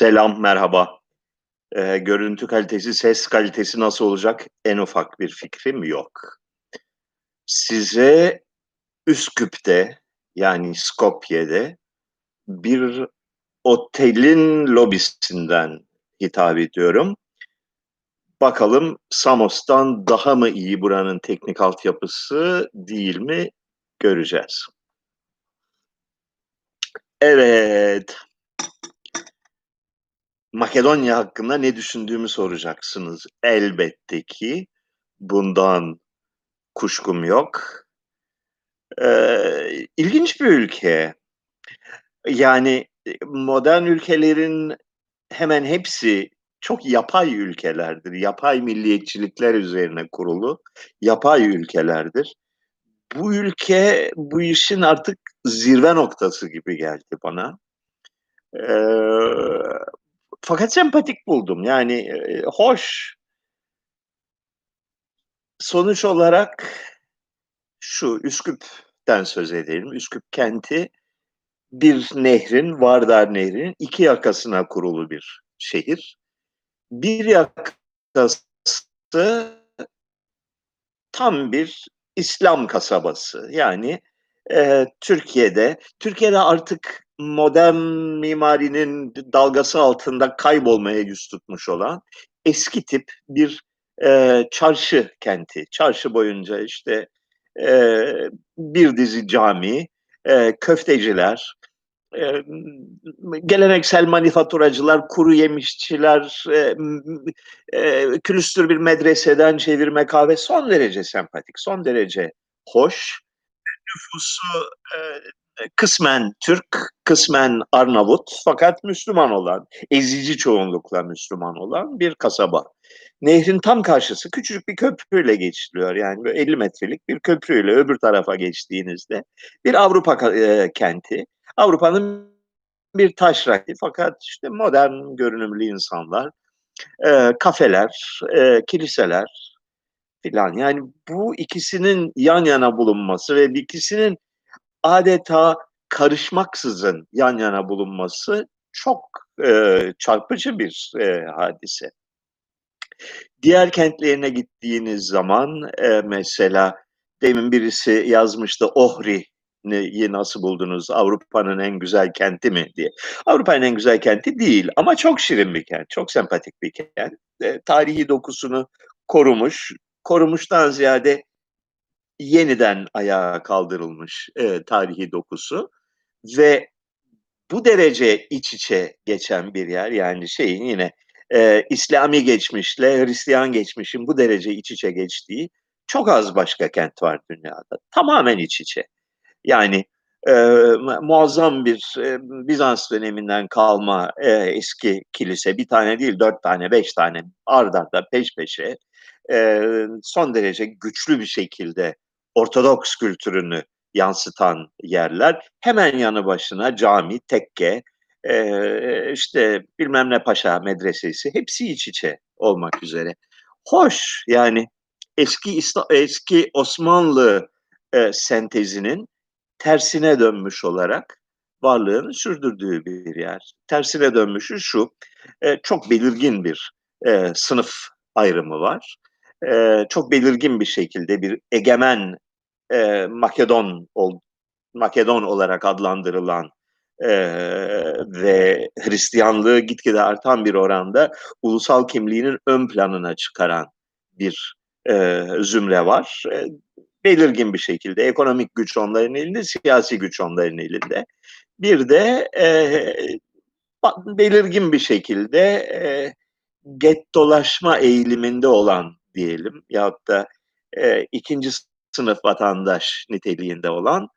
Selam, merhaba. Eee, görüntü kalitesi, ses kalitesi nasıl olacak? En ufak bir fikrim yok. Size Üsküp'te, yani Skopje'de bir otelin lobisinden hitap ediyorum. Bakalım Samos'tan daha mı iyi buranın teknik altyapısı, değil mi? Göreceğiz. Evet. Makedonya hakkında ne düşündüğümü soracaksınız. Elbette ki bundan kuşkum yok. Eee, ilginç bir ülke. Yani, eee, modern ülkelerin hemen hepsi çok yapay ülkelerdir. Yapay milliyetçilikler üzerine kurulu yapay ülkelerdir. Bu ülke bu işin artık zirve noktası gibi geldi bana. Eee, fakat sempatik buldum. Yani, eee, hoş. Sonuç olarak şu, Üsküp'ten söz edelim. Üsküp kenti bir nehrin, Vardar Nehri'nin 2 yakasına kurulu bir şehir. Bir yakası tam bir İslam kasabası. Yani, eee, Türkiye'de Türkiye'de artık modern mimarinin dalgası altında kaybolmaya yüz tutmuş olan eski tip bir, eee, çarşı kenti. Çarşı boyunca, işte, eee, bir dizi cami, eee, köfteciler, emm, geleneksel manifaturacılar, kuruyemişçiler, eee, m m eee, külüstür bir medreseden çevirme kahve son derece sempatik, son derece hoş. Nüfusu, eee, kısmen Türk, kısmen Arnavut fakat Müslüman olan, ezici çoğunlukla Müslüman olan bir kasaba. Nehrin tam karşısı küçücük bir köprüyle geçiliyor. Yani böyle 50 metrelik bir köprüyle öbür tarafa geçtiğinizde bir Avrupa eee, kenti. Avrupa'nın bir taşrası fakat işte modern görünümlü insanlar, eee, kafeler, eee, kiliseler filan. Yani bu ikisinin yan yana bulunması ve ikisinin adeta karışmaksızın yan yana bulunması çok, eee, çarpıcı bir, eee, hadise. Diğer kentlerine gittiğiniz zaman, eee, mesela demin birisi yazmıştı Ohri'yi nasıl buldunuz? Avrupa'nın en güzel kenti mi diye. Avrupa'nın en güzel kenti değil ama çok şirin bir kent, çok sempatik bir kent. Eee, tarihi dokusunu korumuş, korumuştan ziyade yeniden ayağa kaldırılmış, eee, tarihi dokusu ve bu derece iç içe geçen bir yer, yani şeyin yine, eee, İslami geçmişle Hristiyan geçmişin bu derece iç içe geçtiği çok az başka kent var dünyada. Tamamen iç içe. Yani, mu muazzam bir, eee, Bizans döneminden kalma, eee, eski kilise 1 tane değil 4 tane, 5 tane art arda, peş peşe, son derece güçlü bir şekilde Ortodoks kültürünü yansıtan yerler. Hemen yanı başına cami, tekke, işte bilmem ne paşa medresesi hepsi iç içe olmak üzere. Hoş, yani eski eski Osmanlı, sentezinin tersine dönmüş olarak varlığını sürdürdüğü bir yer. Tersine dönmüşü şu, çok belirgin bir, sınıf ayrımı var. Eee, çok belirgin bir şekilde bir egemen, eee, Makedon ol Makedon olarak adlandırılan, eee, ve Hristiyanlığı gitgide artan bir oranda ulusal kimliğinin ön planına çıkaran bir, eee, zümre var. Eee, belirgin bir şekilde ekonomik güç onların elinde, siyasi güç onların elinde. Bir de, ba belirgin bir şekilde, eee, gettolaşma eğiliminde olan diyelim yahut da, eee, 2'nci sınıf vatandaş niteliğinde olan,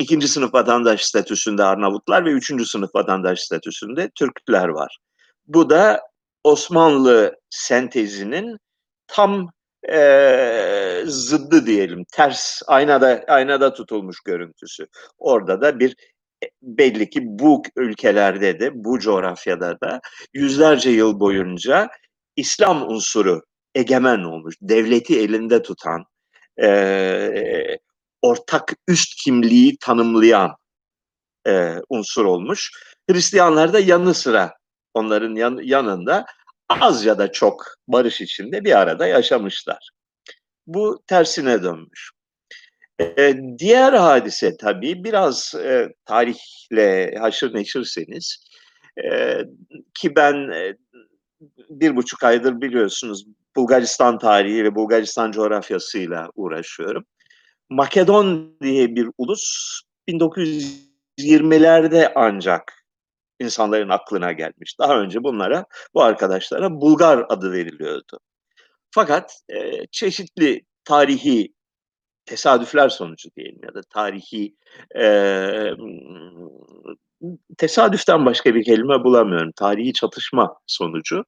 2'nci sınıf vatandaş statüsünde Arnavutlar ve 3'üncü sınıf vatandaş statüsünde Türkler var. Bu da Osmanlı sentezinin tam, eee, zıddı diyelim, ters, aynada aynada tutulmuş görüntüsü. Orada da bir e belli ki bu ülkelerde de, bu coğrafyada da yüzlerce yıl boyunca İslam unsuru egemen olmuş, devleti elinde tutan, eee, ortak üst kimliği tanımlayan, eee, unsur olmuş. Hristiyanlar da yanı sıra onların yan, yanında az ya da çok barış içinde bir arada yaşamışlar. Bu tersine dönmüş. Ee, diğer hadise tabii biraz e, tarihle haşır neşirseniz e, ki ben e, bir buçuk aydır biliyorsunuz Bulgaristan tarihi ve Bulgaristan coğrafyasıyla uğraşıyorum. Makedon diye bir ulus 1920'lerde ancak insanların aklına gelmiş. Daha önce bunlara, bu arkadaşlara Bulgar adı veriliyordu. Fakat e, çeşitli tarihi tesadüfler sonucu diyelim ya da tarihi e, tesadüften başka bir kelime bulamıyorum. Tarihi çatışma sonucu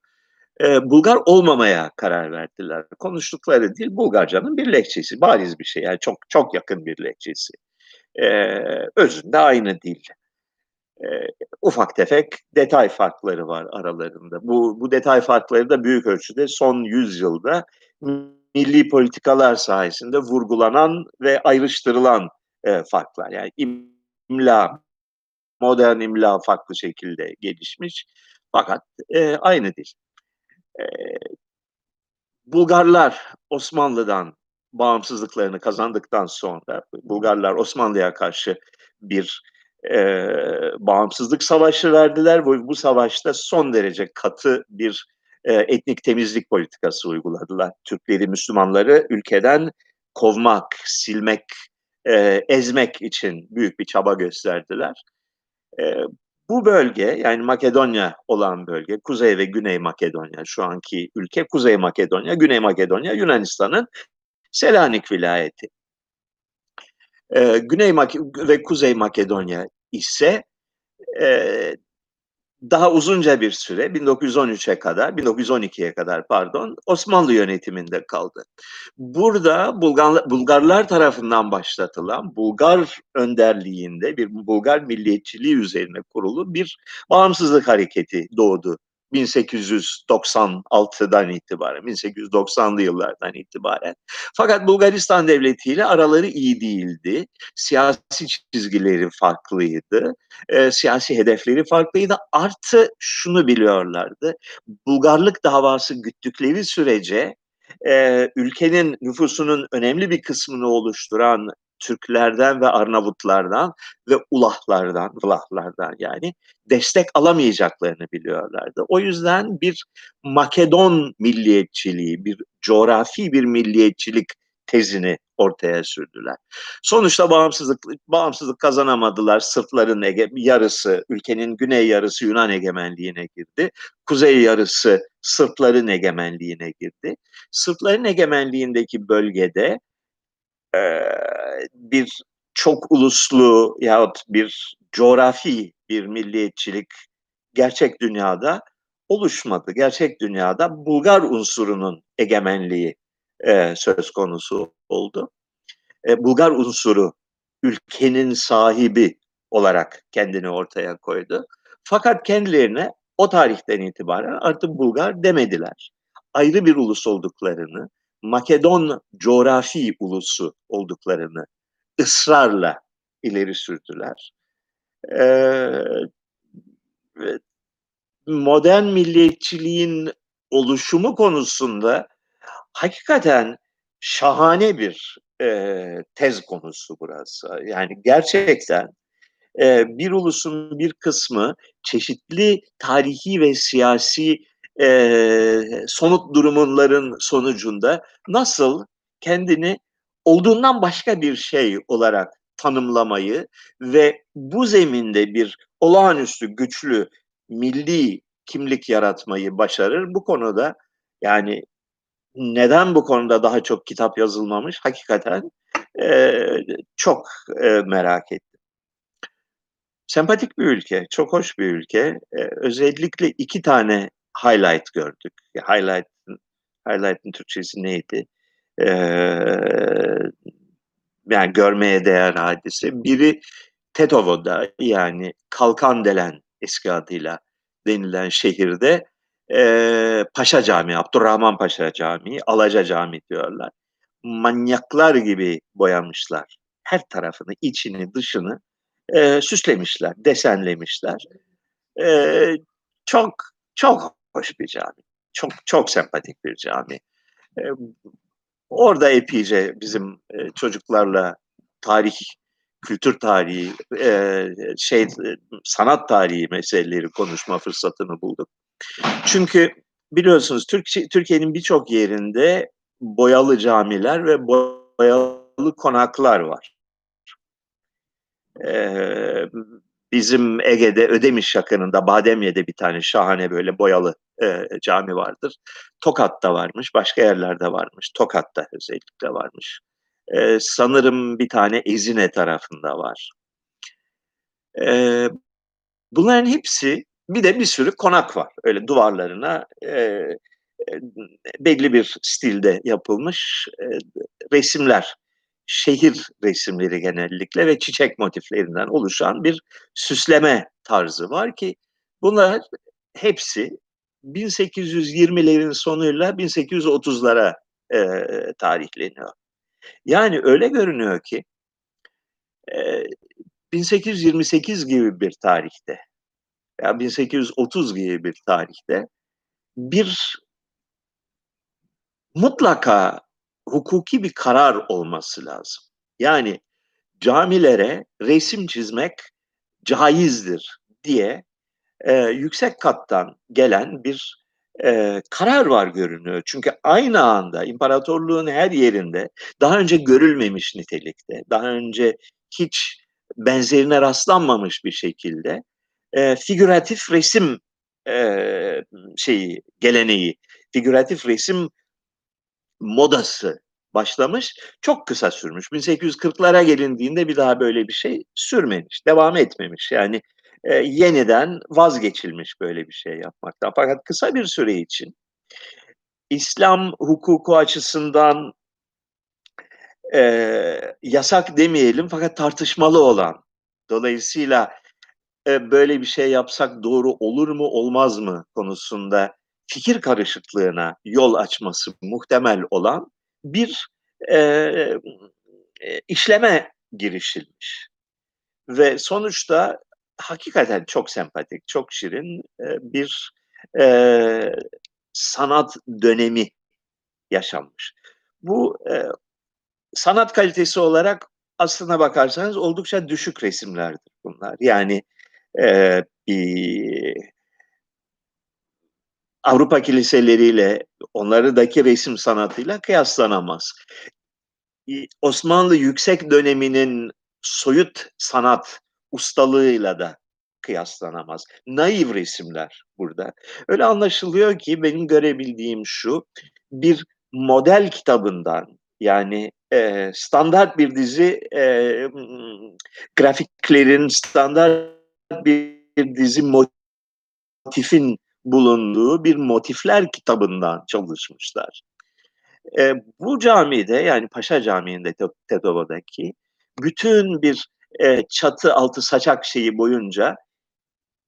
e, Bulgar olmamaya karar verdiler. Konuştukları dil Bulgarcanın bir lehçesi, bariz bir şey yani çok çok yakın bir lehçesi. E, özünde aynı dil. E, ufak tefek detay farkları var aralarında. Bu, bu detay farkları da büyük ölçüde son yüzyılda milli politikalar sayesinde vurgulanan ve ayrıştırılan e, farklar. Yani imla, modern imla farklı şekilde gelişmiş fakat e, aynı dil. E, Bulgarlar Osmanlı'dan bağımsızlıklarını kazandıktan sonra Bulgarlar Osmanlı'ya karşı bir e, bağımsızlık savaşı verdiler. Bu, bu savaşta son derece katı bir e, etnik temizlik politikası uyguladılar. Türkleri, Müslümanları ülkeden kovmak, silmek, e, ezmek için büyük bir çaba gösterdiler. E, bu bölge yani Makedonya olan bölge, Kuzey ve Güney Makedonya şu anki ülke Kuzey Makedonya, Güney Makedonya Yunanistan'ın Selanik vilayeti. Ee, Güney Mak ve Kuzey Makedonya ise e, daha uzunca bir süre 1913'e kadar, 1912'ye kadar pardon Osmanlı yönetiminde kaldı. Burada Bulgar, Bulgarlar tarafından başlatılan Bulgar önderliğinde bir Bulgar milliyetçiliği üzerine kurulu bir bağımsızlık hareketi doğdu 1896'dan itibaren, 1890'lı yıllardan itibaren. Fakat Bulgaristan Devleti ile araları iyi değildi. Siyasi çizgileri farklıydı. E, siyasi hedefleri farklıydı. Artı şunu biliyorlardı. Bulgarlık davası güttükleri sürece e, ülkenin nüfusunun önemli bir kısmını oluşturan Türklerden ve Arnavutlardan ve Ulahlardan, Vlahlardan yani destek alamayacaklarını biliyorlardı. O yüzden bir Makedon milliyetçiliği, bir coğrafi bir milliyetçilik tezini ortaya sürdüler. Sonuçta bağımsızlık bağımsızlık kazanamadılar. Sırpların ege, yarısı, ülkenin güney yarısı Yunan egemenliğine girdi. Kuzey yarısı Sırpların egemenliğine girdi. Sırpların egemenliğindeki bölgede bir çok uluslu yahut bir coğrafi bir milliyetçilik gerçek dünyada oluşmadı. Gerçek dünyada Bulgar unsurunun egemenliği e, söz konusu oldu. E, Bulgar unsuru ülkenin sahibi olarak kendini ortaya koydu. Fakat kendilerine o tarihten itibaren artık Bulgar demediler. Ayrı bir ulus olduklarını, Makedon coğrafi ulusu olduklarını ısrarla ileri sürdüler. Ee, modern milliyetçiliğin oluşumu konusunda hakikaten şahane bir e, tez konusu burası. Yani gerçekten e, bir ulusun bir kısmı çeşitli tarihi ve siyasi e, somut durumunların sonucunda nasıl kendini olduğundan başka bir şey olarak tanımlamayı ve bu zeminde bir olağanüstü güçlü milli kimlik yaratmayı başarır. Bu konuda yani neden bu konuda daha çok kitap yazılmamış hakikaten e, çok e, merak ettim. Sempatik bir ülke, çok hoş bir ülke. E, özellikle iki tane highlight gördük. Highlight'ın highlight'ın Türkçesi neydi? Ee, yani görmeye değer hadise. Biri Tetovo'da yani Kalkandelen eski adıyla denilen şehirde e, Paşa Camii, Abdurrahman Paşa Camii, Alaca Camii diyorlar. Manyaklar gibi boyamışlar. Her tarafını, içini, dışını e, süslemişler, desenlemişler. E, çok Çok hoş bir cami. Çok çok sempatik bir cami. Eee, orada epeyce bizim, eee, çocuklarla tarih, kültür tarihi, eee, şey, eee, sanat tarihi meseleleri konuşma fırsatını bulduk. Çünkü biliyorsunuz Türkiye'nin birçok yerinde boyalı camiler ve boyalı konaklar var. Eee, bizim Ege'de Ödemiş yakınında Bademye'de bir tane şahane böyle boyalı, eee, cami vardır. Tokat'ta varmış, başka yerlerde varmış. Tokat'ta özellikle varmış. Eee, sanırım bir tane Ezine tarafında var. Eee, bunların hepsi bir de bir sürü konak var. Öyle duvarlarına, eee, eee, belli bir stilde yapılmış, eee, resimler, şehir resimleri genellikle ve çiçek motiflerinden oluşan bir süsleme tarzı var ki bunlar hepsi 1820'lerin sonuyla 1830'lara, eee, tarihleniyor. Yani öyle görünüyor ki eee, 1828 gibi bir tarihte veya 1830 gibi bir tarihte bir mutlaka hukuki bir karar olması lazım. Yani camilere resim çizmek caizdir diye, eee, yüksek kattan gelen bir, eee, karar var görünüyor. Çünkü aynı anda imparatorluğun her yerinde daha önce görülmemiş nitelikte, daha önce hiç benzerine rastlanmamış bir şekilde, eee, figüratif resim, eee, şeyi, geleneği, figüratif resim modası başlamış, çok kısa sürmüş. 1840'lara gelindiğinde bir daha böyle bir şey sürmemiş, devam etmemiş. Yani, eee, yeniden vazgeçilmiş böyle bir şey yapmaktan. Fakat kısa bir süre için İslam hukuku açısından eee, yasak demeyelim fakat tartışmalı olan, dolayısıyla, eee, böyle bir şey yapsak doğru olur mu, olmaz mı konusunda fikir karışıklığına yol açması muhtemel olan bir, eee, eee, işleme girişilmiş ve sonuçta hakikaten çok sempatik, çok şirin, bir, eee, sanat dönemi yaşanmış. Bu, eee, sanat kalitesi olarak aslına bakarsanız oldukça düşük resimlerdir bunlar. Yani, eee, bir Avrupa kiliseleriyle, onlardaki resim sanatıyla kıyaslanamaz. Osmanlı yüksek döneminin soyut sanat ustalığıyla da kıyaslanamaz. Naif resimler burada. Öyle anlaşılıyor ki benim görebildiğim şu, bir model kitabından yani, eee, standart bir dizi, ımm, grafiklerin standart bir dizi motifin bulunduğu bir motifler kitabından çalışmışlar. Eee, bu camide yani Paşa Camii'nde Te Tetova'daki bütün bir, eee, çatı altı saçak şeyi boyunca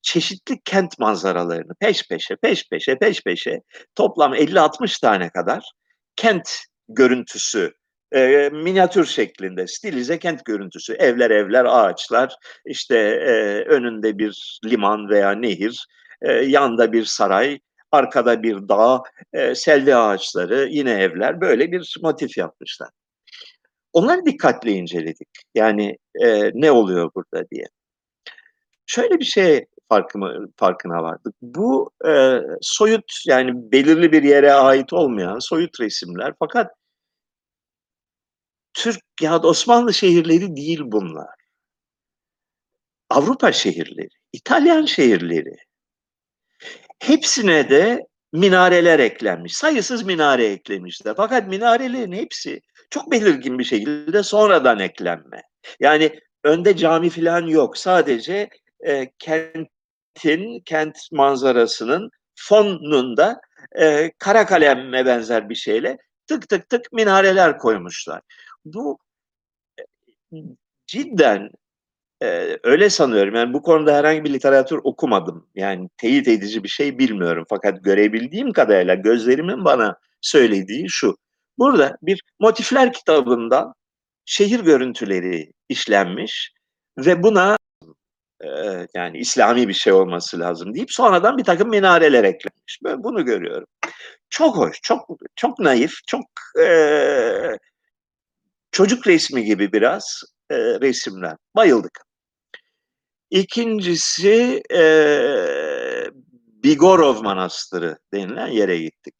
çeşitli kent manzaralarını peş peşe, peş peşe, peş peşe toplam 50-60 tane kadar kent görüntüsü, eee, minyatür şeklinde stilize kent görüntüsü, evler evler, ağaçlar, işte, eee, önünde bir liman veya nehir, eee, yanda bir saray, arkada bir dağ, eee, selvi ağaçları, yine evler, böyle bir motif yapmışlar. Onları dikkatle inceledik. Yani, eee, ne oluyor burada diye. Şöyle bir şey farkıma farkına vardık. Bu, eee, soyut yani belirli bir yere ait olmayan soyut resimler fakat Türk ya da Osmanlı şehirleri değil bunlar. Avrupa şehirleri, İtalyan şehirleri. Hepsine de minareler eklenmiş. Sayısız minare eklemişler. Fakat minarelerin hepsi çok belirgin bir şekilde sonradan eklenme. Yani önde cami filan yok. Sadece, eee, kentin, kent manzarasının fonunda, eee, kara kaleme benzer bir şeyle tık tık tık minareler koymuşlar. Bu, eee, cidden, eee, öyle sanıyorum. Yani bu konuda herhangi bir literatür okumadım. Yani teyit edici bir şey bilmiyorum. Fakat görebildiğim kadarıyla gözlerimin bana söylediği şu: Burada bir motifler kitabından şehir görüntüleri işlenmiş ve buna Eee, yani İslami bir şey olması lazım deyip sonradan birtakım minareler eklemiş. Ben bunu görüyorum. Çok hoş, çok çok naif, çok, eee, çocuk resmi gibi biraz, eee, resimler. Bayıldık. 2'ncisi, eee, Bigorov Manastırı denilen yere gittik.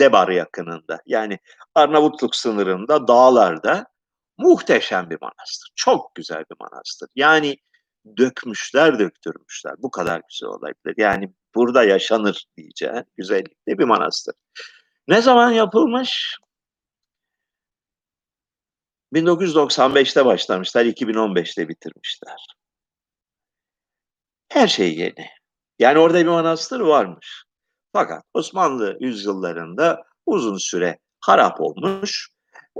Debar yakınında. Yani Arnavutluk sınırında, dağlarda muhteşem bir manastır. Çok güzel bir manastır. Yani dökmüşler, döktürmüşler. Bu kadar güzel olabilir. Yani burada yaşanır diyeceğin güzellikte bir manastır. Ne zaman yapılmış? 1995'te başlamışlar, 2015'te bitirmişler. Her şey yeni. Yani orada bir manastır varmış. Fakat Osmanlı yüzyıllarında uzun süre harap olmuş.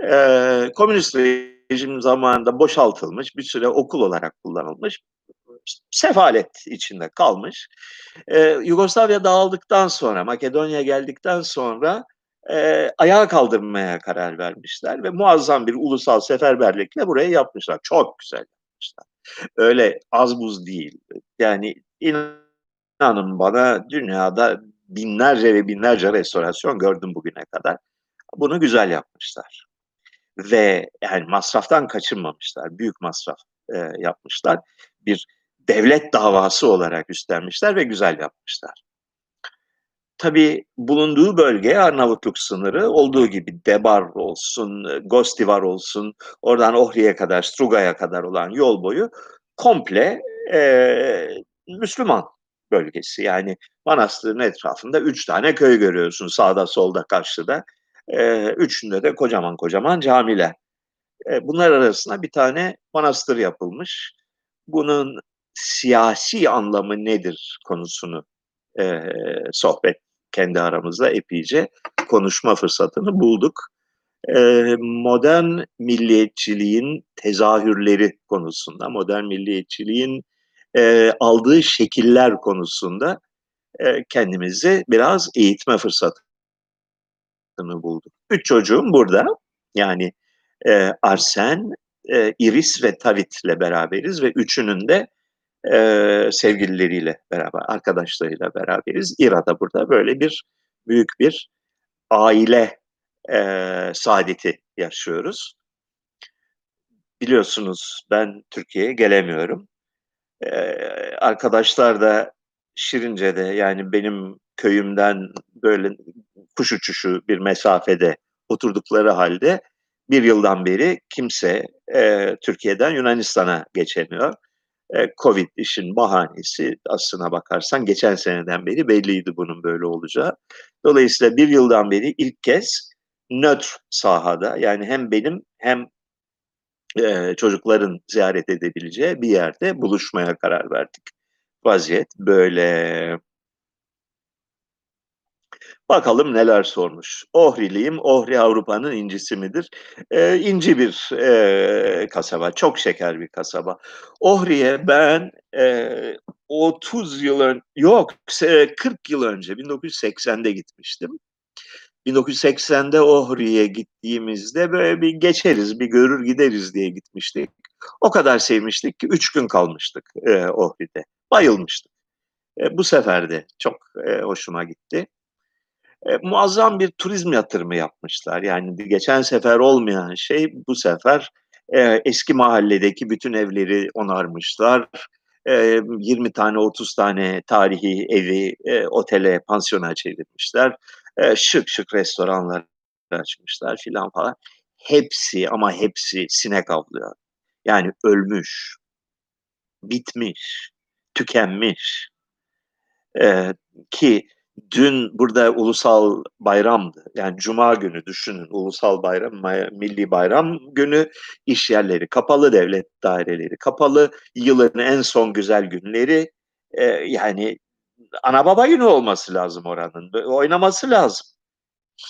Eee, komünist rejim zamanında boşaltılmış, bir süre okul olarak kullanılmış. Sefalet içinde kalmış. Eee, Yugoslavya dağıldıktan sonra, Makedonya geldikten sonra, eee, ayağa kaldırmaya karar vermişler ve muazzam bir ulusal seferberlikle burayı yapmışlar. Çok güzel yapmışlar. Öyle az buz değil. Yani inanın bana dünyada binlerce ve binlerce restorasyon gördüm bugüne kadar. Bunu güzel yapmışlar. Ve yani masraftan kaçınmamışlar. Büyük masraf, eee, yapmışlar. Bir devlet davası olarak üstlenmişler ve güzel yapmışlar. Tabii bulunduğu bölge Arnavutluk sınırı olduğu gibi Debar olsun, Gostivar olsun, oradan Ohri'ye kadar, Struga'ya kadar olan yol boyu komple, eee, Müslüman bölgesi. Yani manastırın etrafında 3 tane köy görüyorsun sağda, solda, karşıda. Eee, üçünde de kocaman kocaman camiler. Eee, bunlar arasına bir tane manastır yapılmış. Bunun siyasi anlamı nedir konusunu, eee, sohbet kendi aramızda epeyce konuşma fırsatını bulduk. Eee, modern milliyetçiliğin tezahürleri konusunda, modern milliyetçiliğin, eee, aldığı şekiller konusunda, eee, kendimizi biraz eğitme fırsatını bulduk. 3 çocuğum burada. Yani, eee, Arsen, eee, Iris ve Tavit'le beraberiz ve üçünün de, eee, sevgilileriyle beraber, arkadaşlarıyla beraberiz. İra da burada. Böyle bir büyük bir aile, eee, saadeti yaşıyoruz. Biliyorsunuz ben Türkiye'ye gelemiyorum. Eee, arkadaşlar da Şirince'de yani benim köyümden böyle kuş uçuşu bir mesafede oturdukları halde 1 yıldan beri kimse, eee, Türkiye'den Yunanistan'a geçemiyor. Eee, Covid işin bahanesi aslına bakarsan geçen seneden beri belliydi bunun böyle olacağı. Dolayısıyla 1 yıldan beri ilk kez nötr sahada yani hem benim hem, çocukların ziyaret edebileceği bir yerde buluşmaya karar verdik. Vaziyet böyle. Bakalım neler sormuş. Ohriliyim. Ohri Avrupa'nın incisi midir? Eee, inci bir, eee, kasaba. Çok şeker bir kasaba. Ohri'ye ben, eee, 30 yıl ön yok se 40 yıl önce 1980'de gitmiştim. 1980'de Ohri'ye gittiğimizde böyle bir geçeriz, bir görür gideriz diye gitmiştik. O kadar sevmiştik ki 3 gün kalmıştık, eee, Ohri'de. Bayılmıştık. Eee, bu sefer de çok, eee, hoşuma gitti. Eee, muazzam bir turizm yatırımı yapmışlar. Yani geçen sefer olmayan şey bu sefer, eee, eski mahalledeki bütün evleri onarmışlar. Eee, 20 tane, 30 tane tarihi evi, eee, otele, pansiyona çevirmişler. Eee, şık şık restoranlar açmışlar filan falan. Hepsi ama hepsi sinek avlıyor. Yani ölmüş, bitmiş, tükenmiş. Eee, ki dün burada ulusal bayramdı. Yani cuma günü düşünün ulusal bayram, milli bayram günü iş yerleri kapalı, devlet daireleri kapalı. Yılın en son güzel günleri. Eee, yani ana baba günü olması lazım oranın. Oynaması lazım.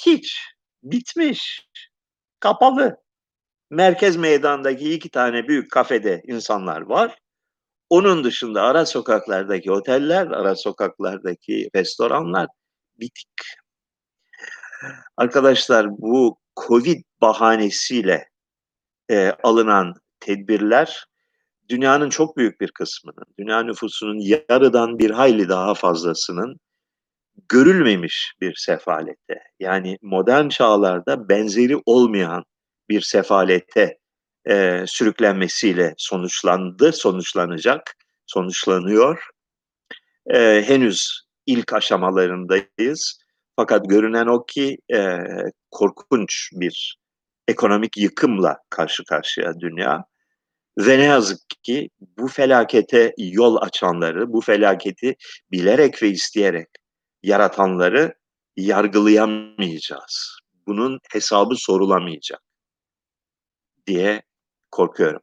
Hiç. Bitmiş. Kapalı. Merkez meydandaki 2 tane büyük kafede insanlar var. Onun dışında ara sokaklardaki oteller, ara sokaklardaki restoranlar bitik. Arkadaşlar bu Covid bahanesiyle, eee, alınan tedbirler dünyanın çok büyük bir kısmının, dünya nüfusunun yarıdan bir hayli daha fazlasının görülmemiş bir sefalete, yani modern çağlarda benzeri olmayan bir sefalete e, sürüklenmesiyle sonuçlandı, sonuçlanacak, sonuçlanıyor. E, henüz ilk aşamalarındayız. Fakat görünen o ki e, korkunç bir ekonomik yıkımla karşı karşıya dünya. Ve ne yazık ki bu felakete yol açanları, bu felaketi bilerek ve isteyerek yaratanları yargılayamayacağız. Bunun hesabı sorulamayacak diye korkuyorum.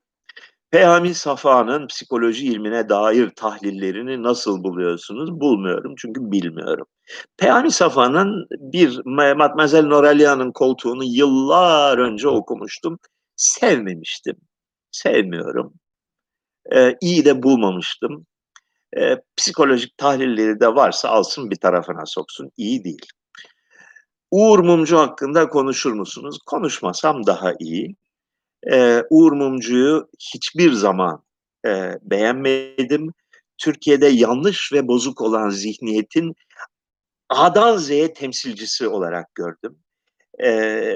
Peyami Safa'nın psikoloji ilmine dair tahlillerini nasıl buluyorsunuz? Bulmuyorum çünkü bilmiyorum. Peyami Safa'nın bir Matmazel Noralia'nın koltuğunu yıllar önce okumuştum. Sevmemiştim. Sevmiyorum. Ee, iyi de bulmamıştım. Ee, psikolojik tahlilleri de varsa alsın bir tarafına soksun. İyi değil. Uğur Mumcu hakkında konuşur musunuz? Konuşmasam daha iyi e, Uğur Mumcu'yu hiçbir zaman e, beğenmedim. Türkiye'de yanlış ve bozuk olan zihniyetin A'dan Z'ye temsilcisi olarak gördüm. E,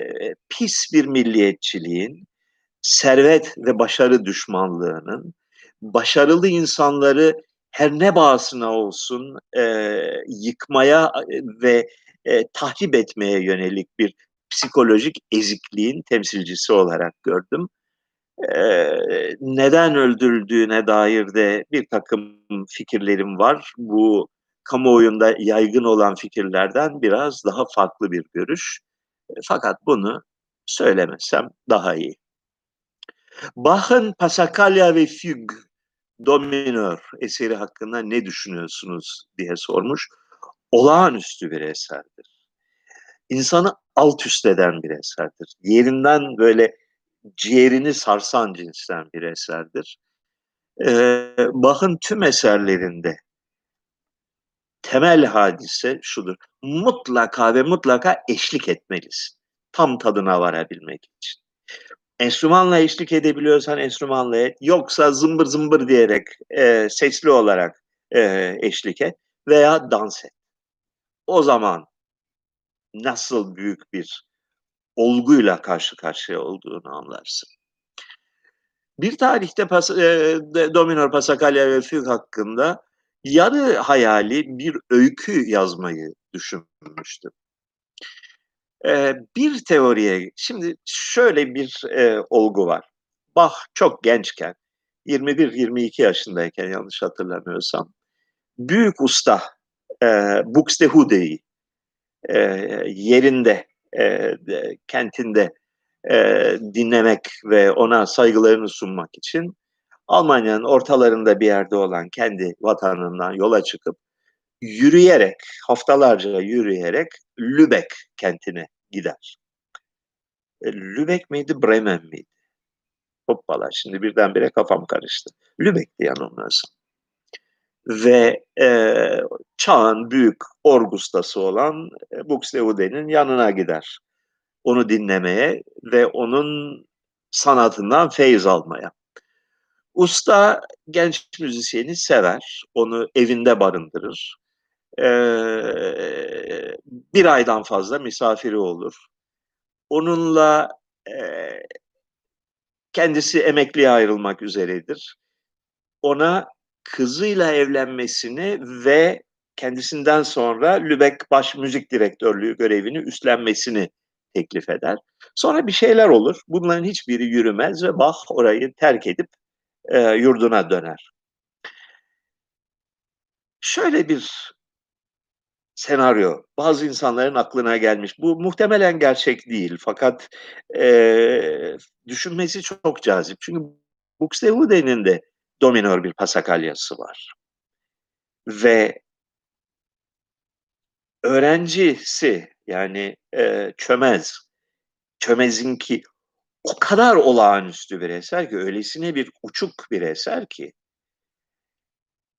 pis bir milliyetçiliğin, servet ve başarı düşmanlığının, başarılı insanları her ne bağısına olsun e, yıkmaya ve e, tahrip etmeye yönelik bir psikolojik ezikliğin temsilcisi olarak gördüm. Ee, neden öldürüldüğüne dair de bir takım fikirlerim var. Bu kamuoyunda yaygın olan fikirlerden biraz daha farklı bir görüş. Fakat bunu söylemesem daha iyi. Bach'ın Passacaglia ve Fugue Dominör eseri hakkında ne düşünüyorsunuz diye sormuş. Olağanüstü bir eserdir insanı alt üst eden bir eserdir. Yerinden böyle ciğerini sarsan cinsten bir eserdir. Ee, Bach'ın tüm eserlerinde temel hadise şudur. Mutlaka ve mutlaka eşlik etmelisin. Tam tadına varabilmek için. Enstrümanla eşlik edebiliyorsan enstrümanla et. Yoksa zımbır zımbır diyerek e, sesli olarak e, eşlik et veya dans et. O zaman nasıl büyük bir olguyla karşı karşıya olduğunu anlarsın. Bir tarihte Pas e, Dominor Passacaglia ve Fugue hakkında yarı hayali bir öykü yazmayı düşünmüştüm. E, bir teoriye, şimdi şöyle bir e, olgu var. Bach çok gençken, 21-22 yaşındayken yanlış hatırlamıyorsam, büyük usta e, Buxtehude'yi e, yerinde, e, kentinde e, dinlemek ve ona saygılarını sunmak için Almanya'nın ortalarında bir yerde olan kendi vatanından yola çıkıp yürüyerek, haftalarca yürüyerek Lübeck kentine gider. E, Lübeck miydi, Bremen miydi? Hoppala, şimdi birdenbire kafam karıştı. Lübeck'ti yanılmıyorsam ve e, çağın büyük orgustası olan e, Buxteude'nin yanına gider. Onu dinlemeye ve onun sanatından feyiz almaya. Usta genç müzisyeni sever, onu evinde barındırır. Bir aydan fazla misafiri olur. Onunla kendisi emekliye ayrılmak üzeredir. Ona kızıyla evlenmesini ve kendisinden sonra Lübeck baş müzik direktörlüğü görevini üstlenmesini teklif eder. Sonra bir şeyler olur. Bunların hiçbiri yürümez ve Bach orayı terk edip e, yurduna döner. Şöyle bir senaryo bazı insanların aklına gelmiş. Bu muhtemelen gerçek değil fakat e, düşünmesi çok cazip. Çünkü Buxtehude'nin de dominör bir pasakalyası var. Ve öğrencisi yani e, çömez, çömezinki o kadar olağanüstü bir eser ki, öylesine bir uçuk bir eser ki,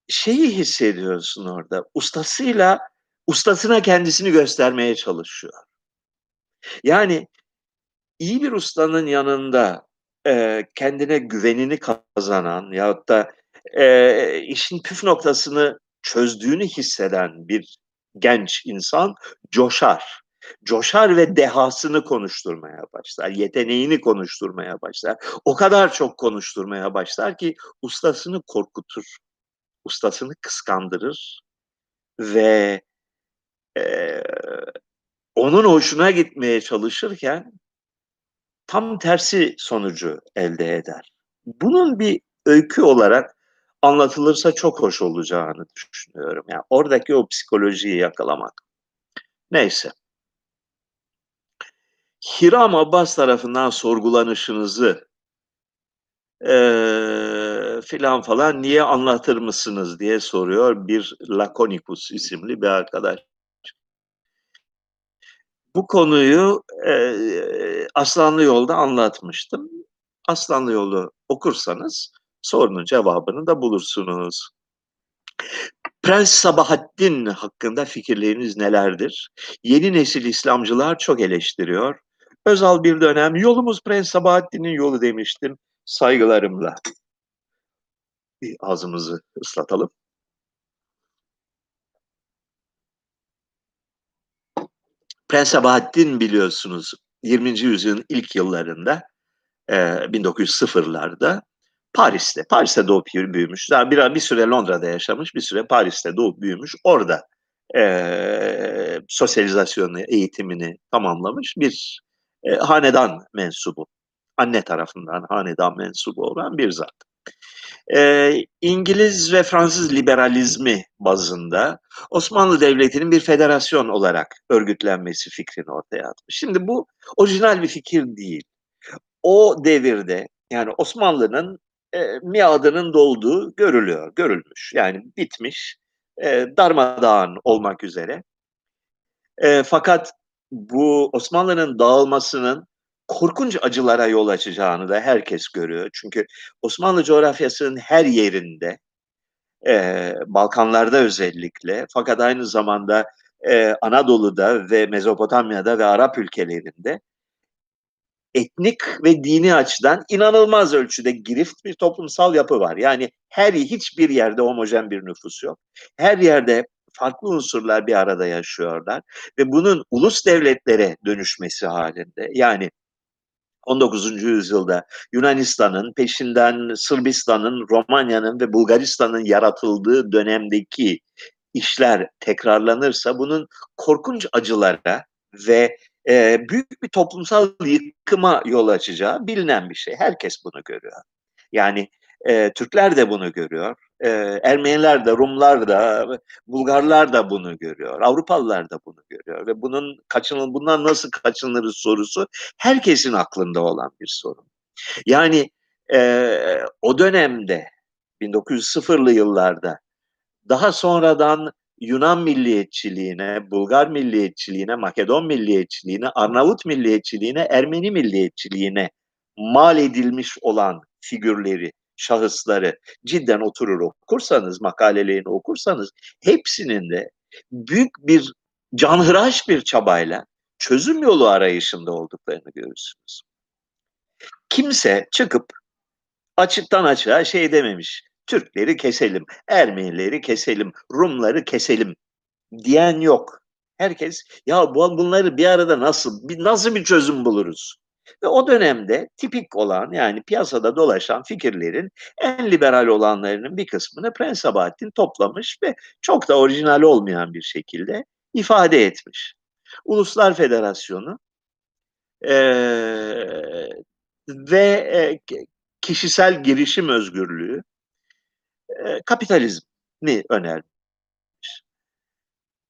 şeyi hissediyorsun orada, ustasıyla, ustasına kendisini göstermeye çalışıyor. Yani iyi bir ustanın yanında eee, kendine güvenini kazanan yahut da, eee, işin püf noktasını çözdüğünü hisseden bir genç insan coşar. Coşar ve dehasını konuşturmaya başlar, yeteneğini konuşturmaya başlar. O kadar çok konuşturmaya başlar ki ustasını korkutur, ustasını kıskandırır ve, eee, onun hoşuna gitmeye çalışırken tam tersi sonucu elde eder. Bunun bir öykü olarak anlatılırsa çok hoş olacağını düşünüyorum. Yani oradaki o psikolojiyi yakalamak. Neyse. Hiram Abbas tarafından sorgulanışınızı eee, filan falan niye anlatır mısınız diye soruyor bir Lakonikus isimli bir arkadaş. Bu konuyu eee, Aslanlı Yol'da anlatmıştım. Aslanlı Yol'u okursanız sorunun cevabını da bulursunuz. Prens Sabahattin hakkında fikirleriniz nelerdir? Yeni nesil İslamcılar çok eleştiriyor. Özal bir dönem yolumuz Prens Sabahattin'in yolu demiştim. Saygılarımla. Bir ağzımızı ıslatalım. Prens Sabahattin biliyorsunuz 20. yüzyılın ilk yıllarında e, 1900'larda Paris'te, Paris'te doğup büyümüş. Daha bir, bir süre Londra'da yaşamış, bir süre Paris'te doğup büyümüş. Orada e, sosyalizasyonu, eğitimini tamamlamış bir e, hanedan mensubu. Anne tarafından hanedan mensubu olan bir zat. E, İngiliz ve Fransız liberalizmi bazında Osmanlı Devleti'nin bir federasyon olarak örgütlenmesi fikrini ortaya atmış. Şimdi bu orijinal bir fikir değil. O devirde yani Osmanlı'nın e, miadının dolduğu görülüyor, görülmüş. Yani bitmiş, e, darmadağın olmak üzere. E, fakat bu Osmanlı'nın dağılmasının korkunç acılara yol açacağını da herkes görüyor. Çünkü Osmanlı coğrafyasının her yerinde, e, Balkanlarda özellikle, fakat aynı zamanda e, Anadolu'da ve Mezopotamya'da ve Arap ülkelerinde etnik ve dini açıdan inanılmaz ölçüde girift bir toplumsal yapı var. Yani her hiçbir yerde homojen bir nüfus yok. Her yerde farklı unsurlar bir arada yaşıyorlar ve bunun ulus devletlere dönüşmesi halinde yani 19. yüzyılda Yunanistan'ın peşinden Sırbistan'ın, Romanya'nın ve Bulgaristan'ın yaratıldığı dönemdeki işler tekrarlanırsa bunun korkunç acılara ve e, büyük bir toplumsal yıkıma yol açacağı bilinen bir şey. Herkes bunu görüyor. Yani e, Türkler de bunu görüyor. E, Ermeniler de, Rumlar da, Bulgarlar da bunu görüyor. Avrupalılar da bunu görüyor. Ve bunun kaçınıl, bundan nasıl kaçınırız sorusu herkesin aklında olan bir sorun. Yani e, o dönemde 1900'lı yıllarda daha sonradan Yunan milliyetçiliğine, Bulgar milliyetçiliğine, Makedon milliyetçiliğine, Arnavut milliyetçiliğine, Ermeni milliyetçiliğine mal edilmiş olan figürleri, şahısları cidden oturur okursanız, makalelerini okursanız hepsinin de büyük bir canhıraş bir çabayla çözüm yolu arayışında olduklarını görürsünüz. Kimse çıkıp açıktan açığa şey dememiş. Türkleri keselim, Ermenileri keselim, Rumları keselim diyen yok. Herkes ya bunları bir arada nasıl nasıl bir çözüm buluruz? Ve o dönemde tipik olan yani piyasada dolaşan fikirlerin en liberal olanlarının bir kısmını Prens Sabahattin toplamış ve çok da orijinal olmayan bir şekilde ifade etmiş. Uluslar Federasyonu e, ve e, kişisel girişim özgürlüğü e, kapitalizmi önermiş.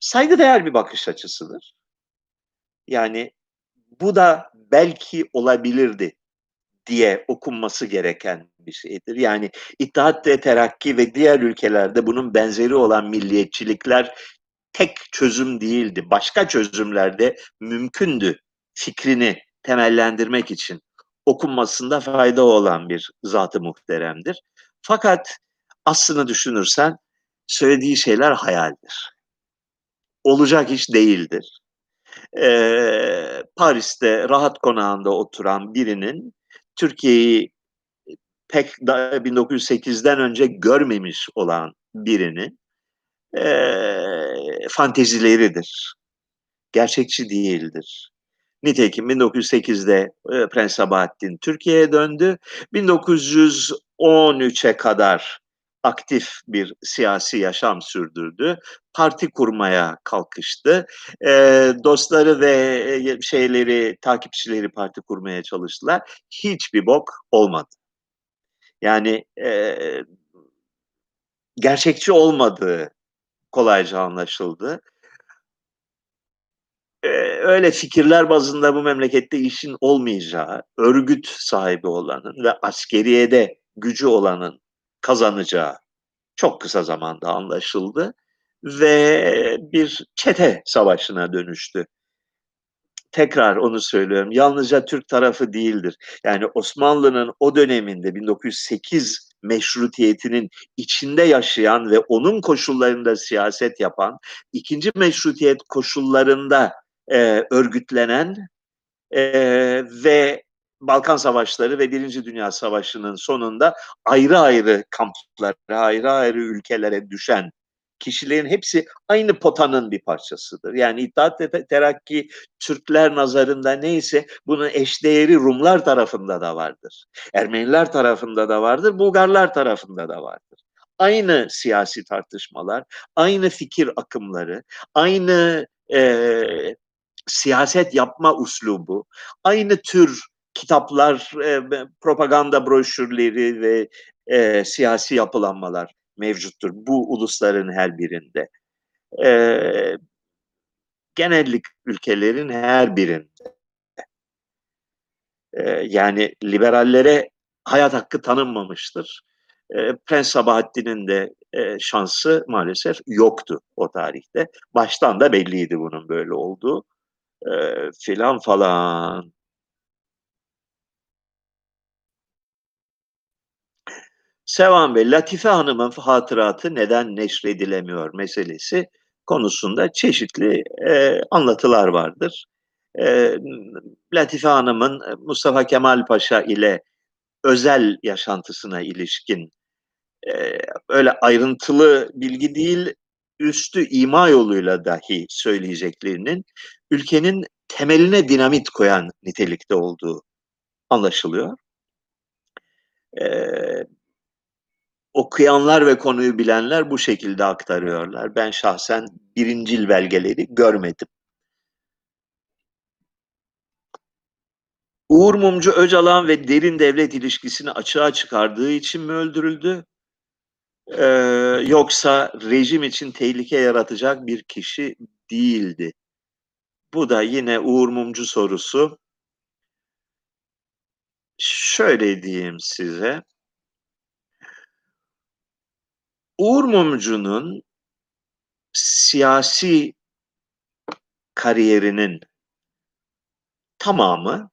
Saygıdeğer bir bakış açısıdır. Yani bu da belki olabilirdi diye okunması gereken bir şeydir. Yani İttihat ve Terakki ve diğer ülkelerde bunun benzeri olan milliyetçilikler tek çözüm değildi. Başka çözümlerde mümkündü fikrini temellendirmek için okunmasında fayda olan bir zatı muhteremdir. Fakat aslını düşünürsen söylediği şeyler hayaldir. Olacak iş değildir. Ee, Paris'te rahat konağında oturan birinin Türkiye'yi pek da 1908'den önce görmemiş olan birinin eee, fantezileridir. Gerçekçi değildir. Nitekim 1908'de e, Prens Sabahattin Türkiye'ye döndü. 1913'e kadar aktif bir siyasi yaşam sürdürdü. Parti kurmaya kalkıştı. E, dostları ve şeyleri, takipçileri parti kurmaya çalıştılar. Hiçbir bok olmadı. Yani e, gerçekçi olmadığı kolayca anlaşıldı. Öyle fikirler bazında bu memlekette işin olmayacağı, örgüt sahibi olanın ve askeriyede gücü olanın kazanacağı çok kısa zamanda anlaşıldı ve bir çete savaşına dönüştü. Tekrar onu söylüyorum. Yalnızca Türk tarafı değildir. Yani Osmanlı'nın o döneminde 1908 meşrutiyetinin içinde yaşayan ve onun koşullarında siyaset yapan, ikinci meşrutiyet koşullarında e, örgütlenen e, ve Balkan Savaşları ve Birinci Dünya Savaşı'nın sonunda ayrı ayrı kamplara, ayrı ayrı ülkelere düşen kişilerin hepsi aynı potanın bir parçasıdır. Yani İttihat Terakki Türkler nazarında neyse bunun eşdeğeri Rumlar tarafında da vardır. Ermeniler tarafında da vardır, Bulgarlar tarafında da vardır. Aynı siyasi tartışmalar, aynı fikir akımları, aynı e, siyaset yapma uslubu, aynı tür kitaplar, e, propaganda broşürleri ve e, siyasi yapılanmalar mevcuttur bu ulusların her birinde. E, genellik ülkelerin her birinde. E, yani liberallere hayat hakkı tanınmamıştır. E, Prens Sabahattin'in de e, şansı maalesef yoktu o tarihte. Baştan da belliydi bunun böyle olduğu e, filan falan. Sevan Bey, Latife Hanım'ın hatıratı neden neşredilemiyor meselesi konusunda çeşitli e, anlatılar vardır. E, Latife Hanım'ın Mustafa Kemal Paşa ile özel yaşantısına ilişkin e, öyle ayrıntılı bilgi değil, üstü ima yoluyla dahi söyleyeceklerinin ülkenin temeline dinamit koyan nitelikte olduğu anlaşılıyor. Ee, okuyanlar ve konuyu bilenler bu şekilde aktarıyorlar. Ben şahsen birincil belgeleri görmedim. Uğur Mumcu Öcalan ve derin devlet ilişkisini açığa çıkardığı için mi öldürüldü? Ee, yoksa rejim için tehlike yaratacak bir kişi değildi. Bu da yine Uğur Mumcu sorusu. Şöyle diyeyim size. Uğur Mumcu'nun siyasi kariyerinin tamamı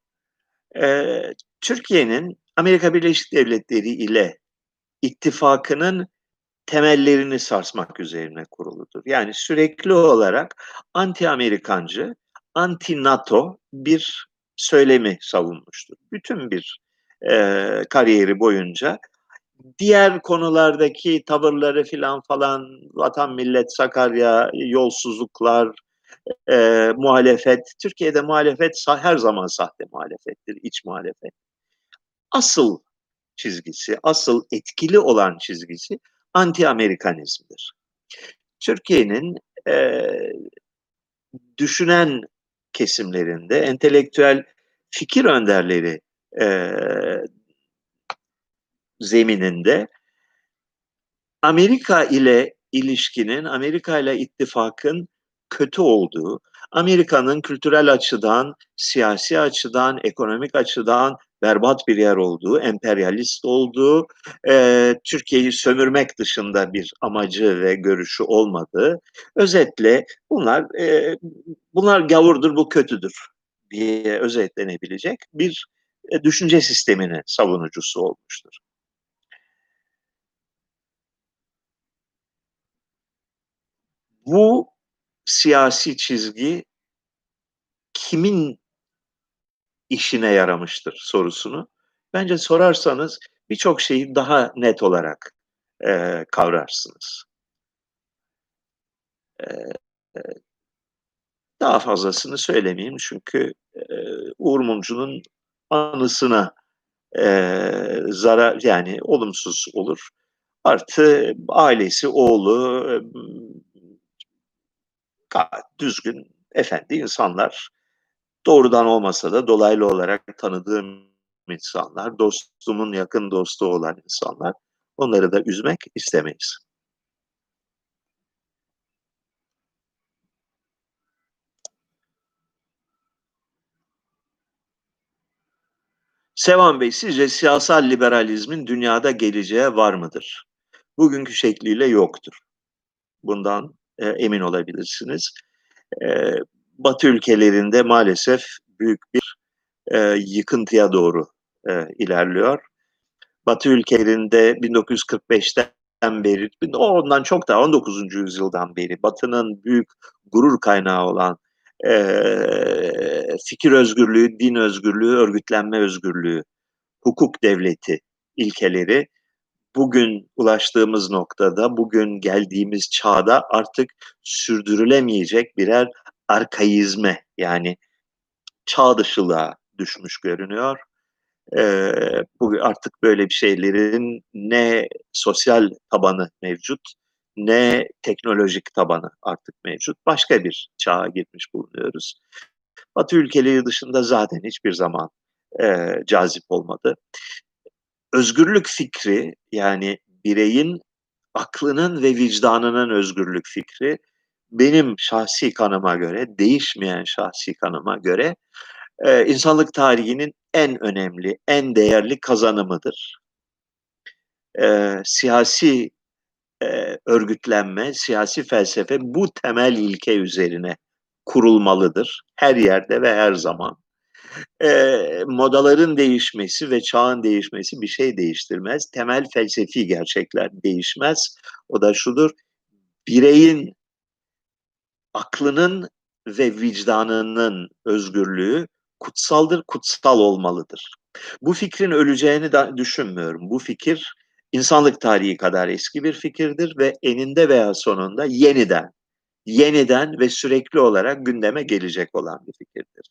e, Türkiye'nin Amerika Birleşik Devletleri ile ittifakının temellerini sarsmak üzerine kuruludur. Yani sürekli olarak anti-Amerikancı, anti-NATO bir söylemi savunmuştur. Bütün bir e, kariyeri boyunca diğer konulardaki tavırları filan falan vatan millet Sakarya yolsuzluklar e, muhalefet Türkiye'de muhalefet her zaman sahte muhalefettir iç muhalefet asıl çizgisi asıl etkili olan çizgisi anti Amerikanizmdir. Türkiye'nin e, düşünen kesimlerinde entelektüel fikir önderleri e, zemininde Amerika ile ilişkinin, Amerika ile ittifakın kötü olduğu, Amerika'nın kültürel açıdan, siyasi açıdan, ekonomik açıdan berbat bir yer olduğu, emperyalist olduğu, e, Türkiye'yi sömürmek dışında bir amacı ve görüşü olmadığı, özetle bunlar e, bunlar gavurdur, bu kötüdür diye özetlenebilecek bir e, düşünce sisteminin savunucusu olmuştur. Bu siyasi çizgi kimin işine yaramıştır sorusunu Bence sorarsanız birçok şeyi daha net olarak, eee, kavrarsınız. Eee, eee daha fazlasını söylemeyeyim çünkü, eee, Uğur Mumcu'nun anısına, eee, zarar yani olumsuz olur. Artı ailesi, oğlu, ımm, gayet düzgün, efendi insanlar. Doğrudan olmasa da dolaylı olarak tanıdığım insanlar, dostumun yakın dostu olan insanlar. Onları da üzmek istemeyiz. Sevan Bey, sizce siyasal liberalizmin dünyada geleceği var mıdır? Bugünkü şekliyle yoktur. Bundan, eee, emin olabilirsiniz. Eee, Batı ülkelerinde maalesef büyük bir, eee, yıkıntıya doğru, eee, ilerliyor. Batı ülkelerinde 1945'ten beri, ondan çok daha 19. yüzyıldan beri Batı'nın büyük gurur kaynağı olan, eee, fikir özgürlüğü, din özgürlüğü, örgütlenme özgürlüğü, hukuk devleti ilkeleri bugün ulaştığımız noktada, bugün geldiğimiz çağda artık sürdürülemeyecek birer arkaizme yani çağ dışılığa düşmüş görünüyor. Eee, bu artık böyle bir şeylerin ne sosyal tabanı mevcut ne teknolojik tabanı artık mevcut. Başka bir çağa girmiş bulunuyoruz. Batı ülkeleri dışında zaten hiçbir zaman, eee, cazip olmadı. Özgürlük fikri, yani bireyin aklının ve vicdanının özgürlük fikri benim şahsi kanıma göre, değişmeyen şahsi kanıma göre, eee, insanlık tarihinin en önemli, en değerli kazanımıdır. Eee, siyasi, eee, örgütlenme, siyasi felsefe bu temel ilke üzerine kurulmalıdır her yerde ve her zaman. Eee, modaların değişmesi ve çağın değişmesi bir şey değiştirmez. Temel felsefi gerçekler değişmez. O da şudur: Bireyin aklının ve vicdanının özgürlüğü kutsaldır, kutsal olmalıdır. Bu fikrin öleceğini de düşünmüyorum. Bu fikir insanlık tarihi kadar eski bir fikirdir ve eninde veya sonunda yeniden, yeniden ve sürekli olarak gündeme gelecek olan bir fikirdir.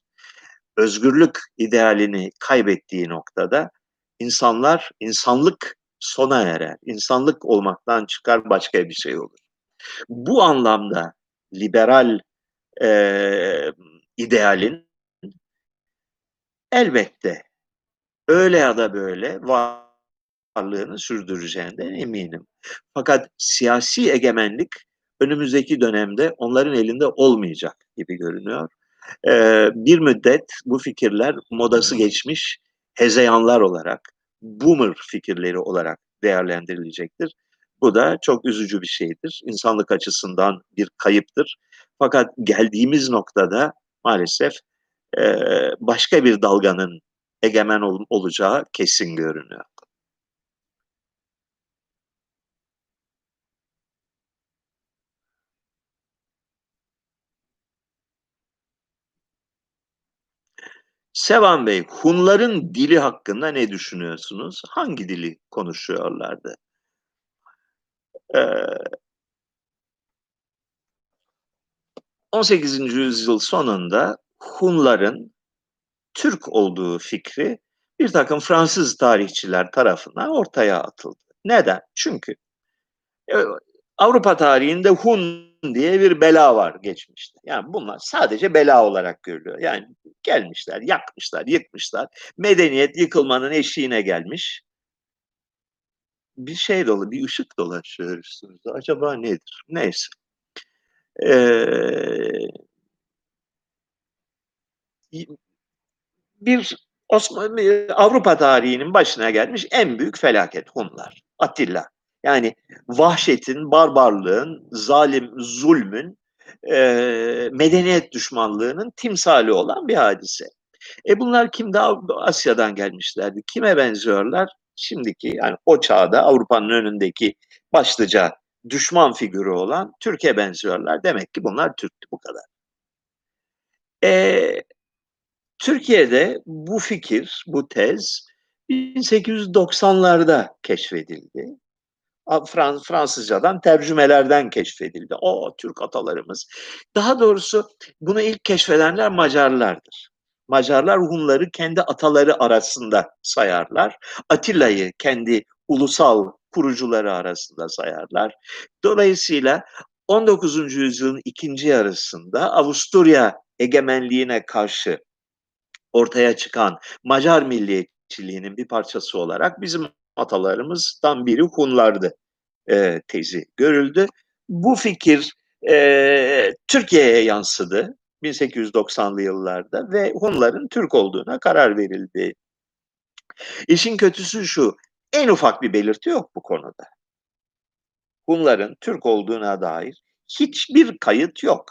Özgürlük idealini kaybettiği noktada insanlar, insanlık sona erer. İnsanlık olmaktan çıkar başka bir şey olur. Bu anlamda liberal, eee, idealin elbette öyle ya da böyle varlığını sürdüreceğinden eminim. Fakat siyasi egemenlik önümüzdeki dönemde onların elinde olmayacak gibi görünüyor. Eee, bir müddet bu fikirler modası geçmiş hezeyanlar olarak, boomer fikirleri olarak değerlendirilecektir. Bu da çok üzücü bir şeydir. İnsanlık açısından bir kayıptır. Fakat geldiğimiz noktada maalesef, eee, başka bir dalganın egemen ol olacağı kesin görünüyor. Sevan Bey, Hunların dili hakkında ne düşünüyorsunuz? Hangi dili konuşuyorlardı? Eee 18. yüzyıl sonunda Hunların Türk olduğu fikri birtakım Fransız tarihçiler tarafından ortaya atıldı. Neden? Çünkü, eee, Avrupa tarihinde Hun diye bir bela var geçmişte. Yani bunlar sadece bela olarak görülüyor. Yani gelmişler, yakmışlar, yıkmışlar. Medeniyet yıkılmanın eşiğine gelmiş. Bir şey dolu, bir ışık dolaşıyor üstümüzde. Acaba nedir? Neyse. Eee Y bir Osman Avrupa tarihinin başına gelmiş en büyük felaket Hunlar. Atilla. Yani vahşetin, barbarlığın, zalim zulmün, eee, medeniyet düşmanlığının timsali olan bir hadise. E, bunlar kimdi? Av Asya'dan gelmişlerdi. Kime benziyorlar? Şimdiki, yani o çağda Avrupa'nın önündeki başlıca düşman figürü olan Türk'e benziyorlar. Demek ki bunlar Türk'tü, bu kadar. Eee, Türkiye'de bu fikir, bu tez 1890'larda keşfedildi. Frans Fransızcadan tercümelerden keşfedildi. O Türk atalarımız. Daha doğrusu bunu ilk keşfedenler Macarlardır. Macarlar Hunları kendi ataları arasında sayarlar. Atilla'yı kendi ulusal kurucuları arasında sayarlar. Dolayısıyla 19. yüzyılın ikinci yarısında Avusturya egemenliğine karşı ortaya çıkan Macar milliyetçiliğinin bir parçası olarak bizim atalarımızdan biri Hunlardı e, tezi görüldü. Bu fikir e, Türkiye'ye yansıdı 1890'lı yıllarda ve Hunların Türk olduğuna karar verildi. İşin kötüsü şu, en ufak bir belirti yok bu konuda. Hunların Türk olduğuna dair hiçbir kayıt yok.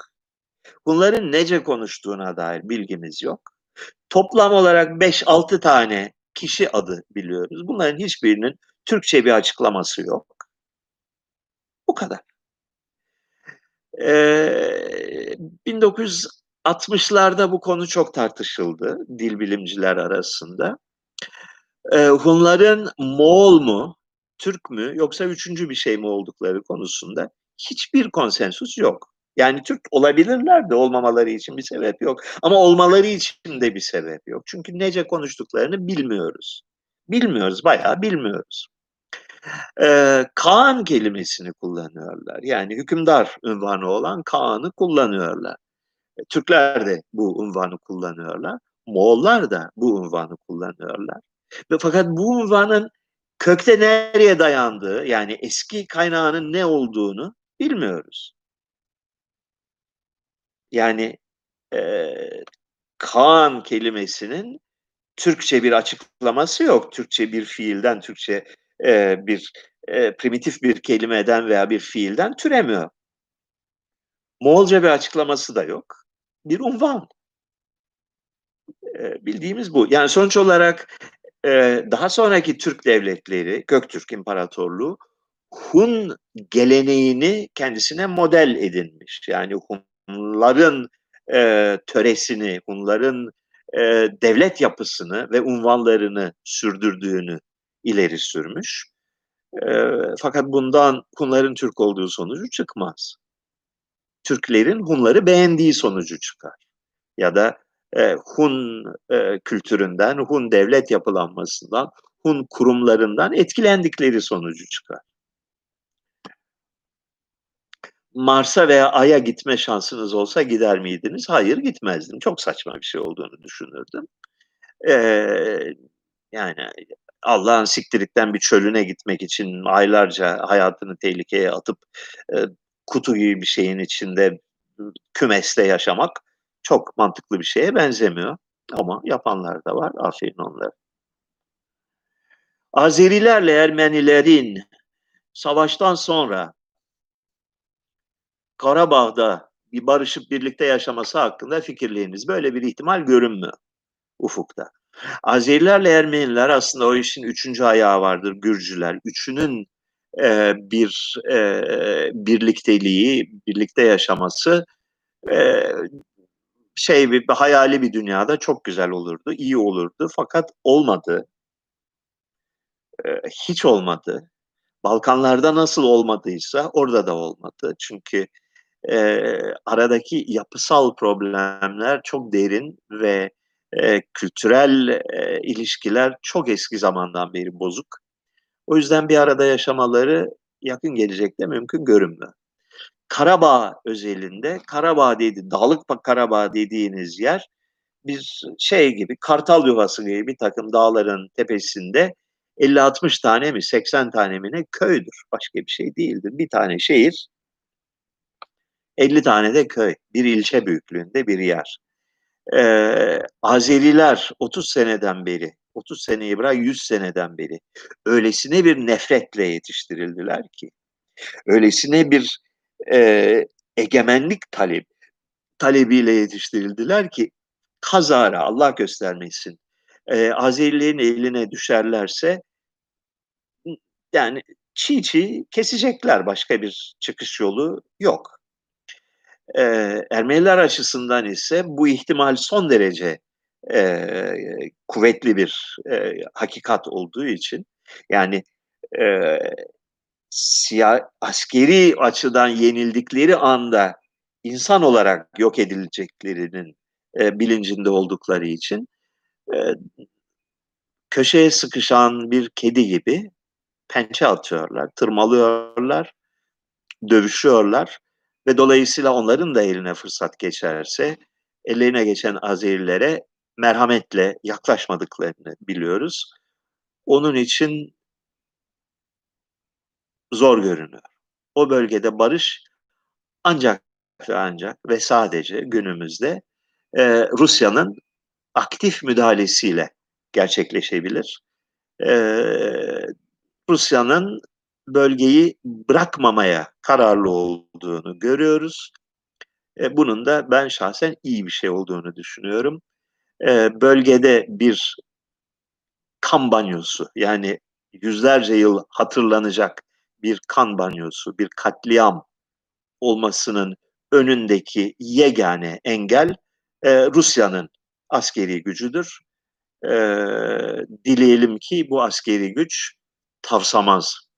Hunların nece konuştuğuna dair bilgimiz yok. Toplam olarak 5-6 tane kişi adı biliyoruz. Bunların hiçbirinin Türkçe bir açıklaması yok. Bu kadar. Ee, 1960'larda bu konu çok tartışıldı dil bilimciler arasında. Ee, Hunların Moğol mu, Türk mü yoksa üçüncü bir şey mi oldukları konusunda hiçbir konsensus yok. Yani Türk olabilirler de olmamaları için bir sebep yok. Ama olmaları için de bir sebep yok. Çünkü nece konuştuklarını bilmiyoruz. Bilmiyoruz, bayağı bilmiyoruz. Ee, Kaan kelimesini kullanıyorlar. Yani hükümdar unvanı olan Kaan'ı kullanıyorlar. E, Türkler de bu unvanı kullanıyorlar. Moğollar da bu unvanı kullanıyorlar. Ve fakat bu unvanın kökte nereye dayandığı, yani eski kaynağının ne olduğunu bilmiyoruz. Yani e, Kaan kelimesinin Türkçe bir açıklaması yok. Türkçe bir fiilden, Türkçe e, bir e, primitif bir kelimeden veya bir fiilden türemiyor. Moğolca bir açıklaması da yok. Bir unvan. E, bildiğimiz bu. Yani sonuç olarak e, daha sonraki Türk devletleri, Göktürk İmparatorluğu Hun geleneğini kendisine model edinmiş. Yani Hunların e, töresini, Hunların e, devlet yapısını ve unvanlarını sürdürdüğünü ileri sürmüş. E, fakat bundan Hunların Türk olduğu sonucu çıkmaz. Türklerin Hunları beğendiği sonucu çıkar. Ya da e, Hun e, kültüründen, Hun devlet yapılanmasından, Hun kurumlarından etkilendikleri sonucu çıkar. Mars'a veya Ay'a gitme şansınız olsa gider miydiniz? Hayır gitmezdim. Çok saçma bir şey olduğunu düşünürdüm. Ee, yani Allah'ın siktirikten bir çölüne gitmek için aylarca hayatını tehlikeye atıp e, kutu gibi bir şeyin içinde kümeste yaşamak çok mantıklı bir şeye benzemiyor. Ama yapanlar da var. Aferin onlara. Azerilerle Ermenilerin savaştan sonra Karabağ'da bir barışıp birlikte yaşaması hakkında fikirleriniz. Böyle bir ihtimal görünmüyor ufukta. Azerilerle Ermeniler aslında o işin üçüncü ayağı vardır. Gürcüler. Üçünün e, bir e, birlikteliği, birlikte yaşaması e, şey bir, bir hayali bir dünyada çok güzel olurdu, iyi olurdu. Fakat olmadı. E, hiç olmadı. Balkanlarda nasıl olmadıysa orada da olmadı. Çünkü e, aradaki yapısal problemler çok derin ve e, kültürel e, ilişkiler çok eski zamandan beri bozuk. O yüzden bir arada yaşamaları yakın gelecekte mümkün görünmüyor. Karabağ özelinde, Karabağ dedi, Dağlık Karabağ dediğiniz yer bir şey gibi, kartal yuvası gibi bir takım dağların tepesinde 50-60 tane mi 80 tane mi ne köydür. Başka bir şey değildir. Bir tane şehir 50 tane de köy. Bir ilçe büyüklüğünde bir yer. Ee, Azeriler 30 seneden beri, 30 seneyi bırak 100 seneden beri öylesine bir nefretle yetiştirildiler ki, öylesine bir e, egemenlik talep talebiyle yetiştirildiler ki kazara Allah göstermesin e, Azerilerin eline düşerlerse yani çiğ çiğ kesecekler başka bir çıkış yolu yok. E, Ermeniler açısından ise bu ihtimal son derece eee, kuvvetli bir, eee, hakikat olduğu için yani, eee, siya askeri açıdan yenildikleri anda insan olarak yok edileceklerinin, eee, bilincinde oldukları için, eee, köşeye sıkışan bir kedi gibi pençe atıyorlar, tırmalıyorlar, dövüşüyorlar ve dolayısıyla onların da eline fırsat geçerse ellerine geçen Azerilere merhametle yaklaşmadıklarını biliyoruz. Onun için zor görünüyor. O bölgede barış ancak ve ancak ve sadece günümüzde, eee, Rusya'nın aktif müdahalesiyle gerçekleşebilir. Eee, Rusya'nın bölgeyi bırakmamaya kararlı olduğunu görüyoruz. Eee, bunun da ben şahsen iyi bir şey olduğunu düşünüyorum. Eee, bölgede bir kan banyosu, yani yüzlerce yıl hatırlanacak bir kan banyosu, bir katliam olmasının önündeki yegane engel, eee, Rusya'nın askeri gücüdür. Eee, dileyelim ki bu askeri güç tavsamaz.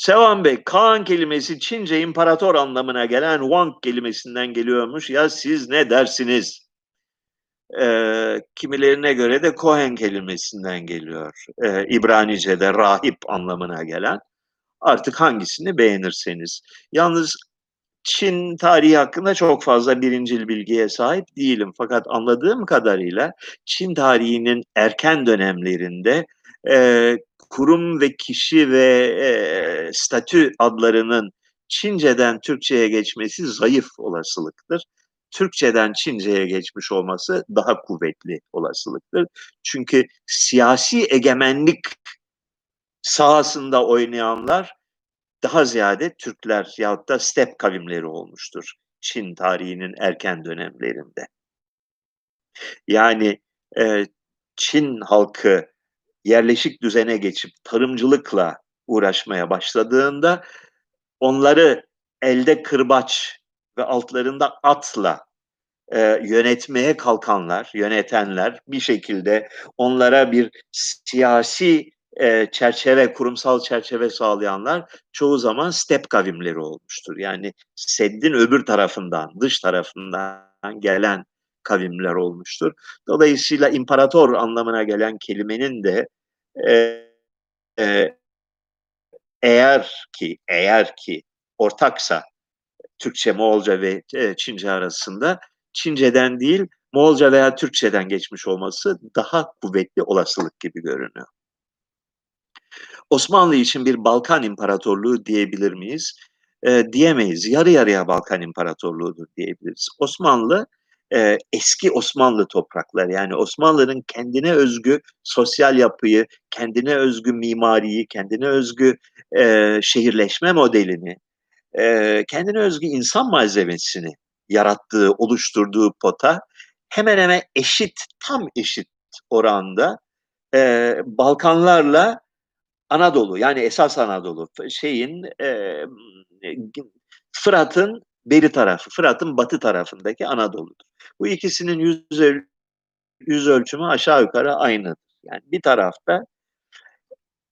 Sevan Bey, Kağan kelimesi Çince imparator anlamına gelen Wang kelimesinden geliyormuş. Ya siz ne dersiniz? Eee, kimilerine göre de Kohen kelimesinden geliyor. Eee, İbranice'de rahip anlamına gelen. Artık hangisini beğenirseniz. Yalnız Çin tarihi hakkında çok fazla birincil bilgiye sahip değilim. Fakat anladığım kadarıyla Çin tarihinin erken dönemlerinde, eee, kurum ve kişi ve, eee, statü adlarının Çinceden Türkçeye geçmesi zayıf olasılıktır. Türkçeden Çinceye geçmiş olması daha kuvvetli olasılıktır. Çünkü siyasi egemenlik sahasında oynayanlar daha ziyade Türkler yahut da step kavimleri olmuştur Çin tarihinin erken dönemlerinde. Yani, eee, Çin halkı yerleşik düzene geçip tarımcılıkla uğraşmaya başladığında onları elde kırbaç ve altlarında atla, eee, yönetmeye kalkanlar, yönetenler bir şekilde onlara bir siyasi, eee, çerçeve, kurumsal çerçeve sağlayanlar çoğu zaman step kavimleri olmuştur. Yani seddin öbür tarafından, dış tarafından gelen kavimler olmuştur. Dolayısıyla imparator anlamına gelen kelimenin de, eee, eee, eğer ki eğer ki ortaksa Türkçe, Moğolca ve, eee, Çince arasında Çinceden değil, Moğolca veya Türkçeden geçmiş olması daha kuvvetli olasılık gibi görünüyor. Osmanlı için bir Balkan İmparatorluğu diyebilir miyiz? Eee, diyemeyiz. Yarı yarıya Balkan İmparatorluğu'dur diyebiliriz. Osmanlı, eee, eski Osmanlı toprakları, yani Osmanlı'nın kendine özgü sosyal yapıyı, kendine özgü mimariyi, kendine özgü, eee, şehirleşme modelini, eee, kendine özgü insan malzemesini yarattığı, oluşturduğu pota hemen hemen eşit, tam eşit oranda, eee, Balkanlarla Anadolu, yani esas Anadolu, şeyin, emm, Fırat'ın beri tarafı, Fırat'ın batı tarafındaki Anadolu'dur. Bu ikisinin yüz öl yüz ölçümü aşağı yukarı aynıdır. Yani bir tarafta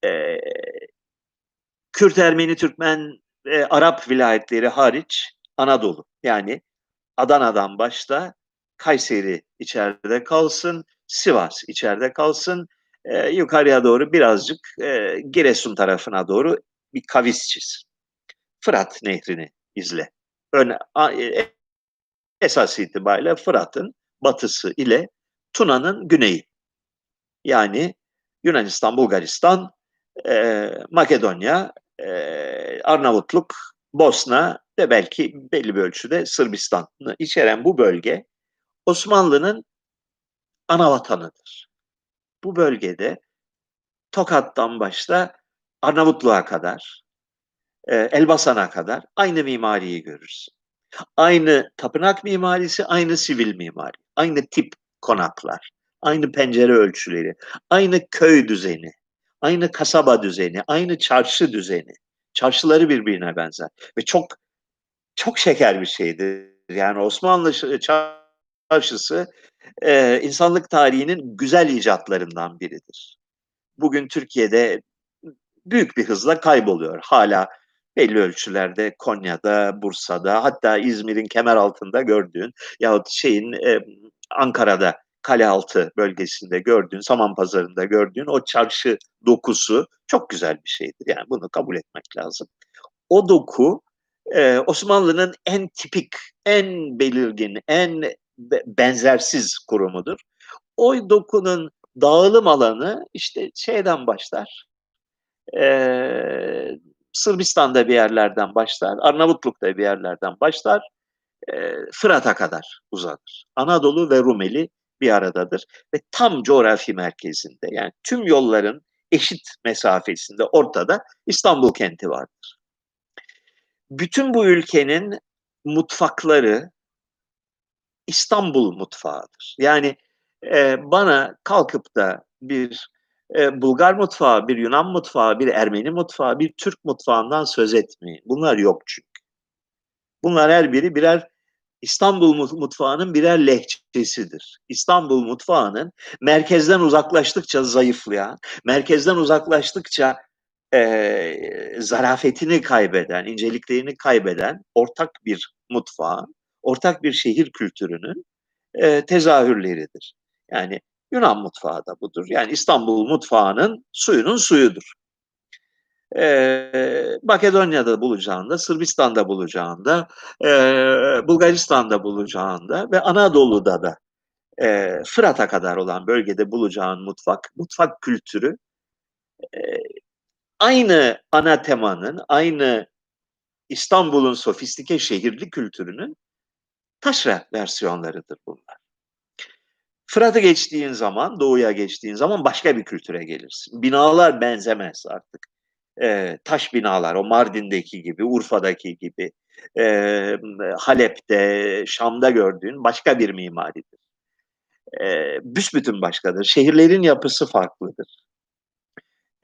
eee, Kürt, Ermeni, Türkmen ve Arap vilayetleri hariç Anadolu. Yani Adana'dan başla, Kayseri içeride kalsın, Sivas içeride kalsın, eee, yukarıya doğru birazcık, eee, Giresun tarafına doğru bir kavis çiz. Fırat Nehri'ni izle. Ön a eee, esas itibariyle Fırat'ın batısı ile Tuna'nın güneyi. Yani Yunanistan, Bulgaristan, eee, Makedonya, eee, Arnavutluk, Bosna ve belki belli bir ölçüde Sırbistan'ı içeren bu bölge Osmanlı'nın anavatanıdır. Bu bölgede Tokat'tan başla Arnavutluğ'a kadar, eee, Elbasan'a kadar aynı mimariyi görürsün. Aynı tapınak mimarisi, aynı sivil mimari, aynı tip konaklar, aynı pencere ölçüleri, aynı köy düzeni, aynı kasaba düzeni, aynı çarşı düzeni. Çarşıları birbirine benzer ve çok çok şeker bir şeydir. Yani Osmanlı çarşısı e, insanlık tarihinin güzel icatlarından biridir. Bugün Türkiye'de büyük bir hızla kayboluyor. Hala belli ölçülerde Konya'da, Bursa'da hatta İzmir'in kemer altında gördüğün yahut şeyin e, Ankara'da Kalealtı bölgesinde gördüğün, Saman Pazarı'nda gördüğün o çarşı dokusu çok güzel bir şeydir. Yani bunu kabul etmek lazım. O doku e, Osmanlı'nın en tipik, en belirgin, en benzersiz kurumudur. O dokunun dağılım alanı işte şeyden başlar. Ee, Sırbistan'da bir yerlerden başlar, Arnavutluk'ta bir yerlerden başlar, e, Fırat'a kadar uzanır. Anadolu ve Rumeli bir aradadır ve tam coğrafi merkezinde yani tüm yolların eşit mesafesinde ortada İstanbul kenti vardır. Bütün bu ülkenin mutfakları İstanbul mutfağıdır. Yani e, bana kalkıp da bir e, Bulgar mutfağı, bir Yunan mutfağı, bir Ermeni mutfağı, bir Türk mutfağından söz etmeyin. Bunlar yok çünkü. Bunlar her biri birer İstanbul mutfağının birer lehçesidir. İstanbul mutfağının merkezden uzaklaştıkça zayıflayan, merkezden uzaklaştıkça e, zarafetini kaybeden, inceliklerini kaybeden ortak bir mutfağın, ortak bir şehir kültürünün e, tezahürleridir. Yani Yunan mutfağı da budur. Yani İstanbul mutfağının suyunun suyudur. Ee, Makedonya'da bulacağında, Sırbistan'da bulacağında, e, Bulgaristan'da bulacağında ve Anadolu'da da e, Fırat'a kadar olan bölgede bulacağın mutfak, mutfak kültürü e, aynı ana temanın, aynı İstanbul'un sofistike şehirli kültürünün taşra versiyonlarıdır bunlar. Fırat'ı geçtiğin zaman, doğuya geçtiğin zaman başka bir kültüre gelirsin. Binalar benzemez artık. Ee, taş binalar, o Mardin'deki gibi, Urfa'daki gibi, e, Halep'te, Şam'da gördüğün başka bir mimaridir. E, büsbütün başkadır. Şehirlerin yapısı farklıdır.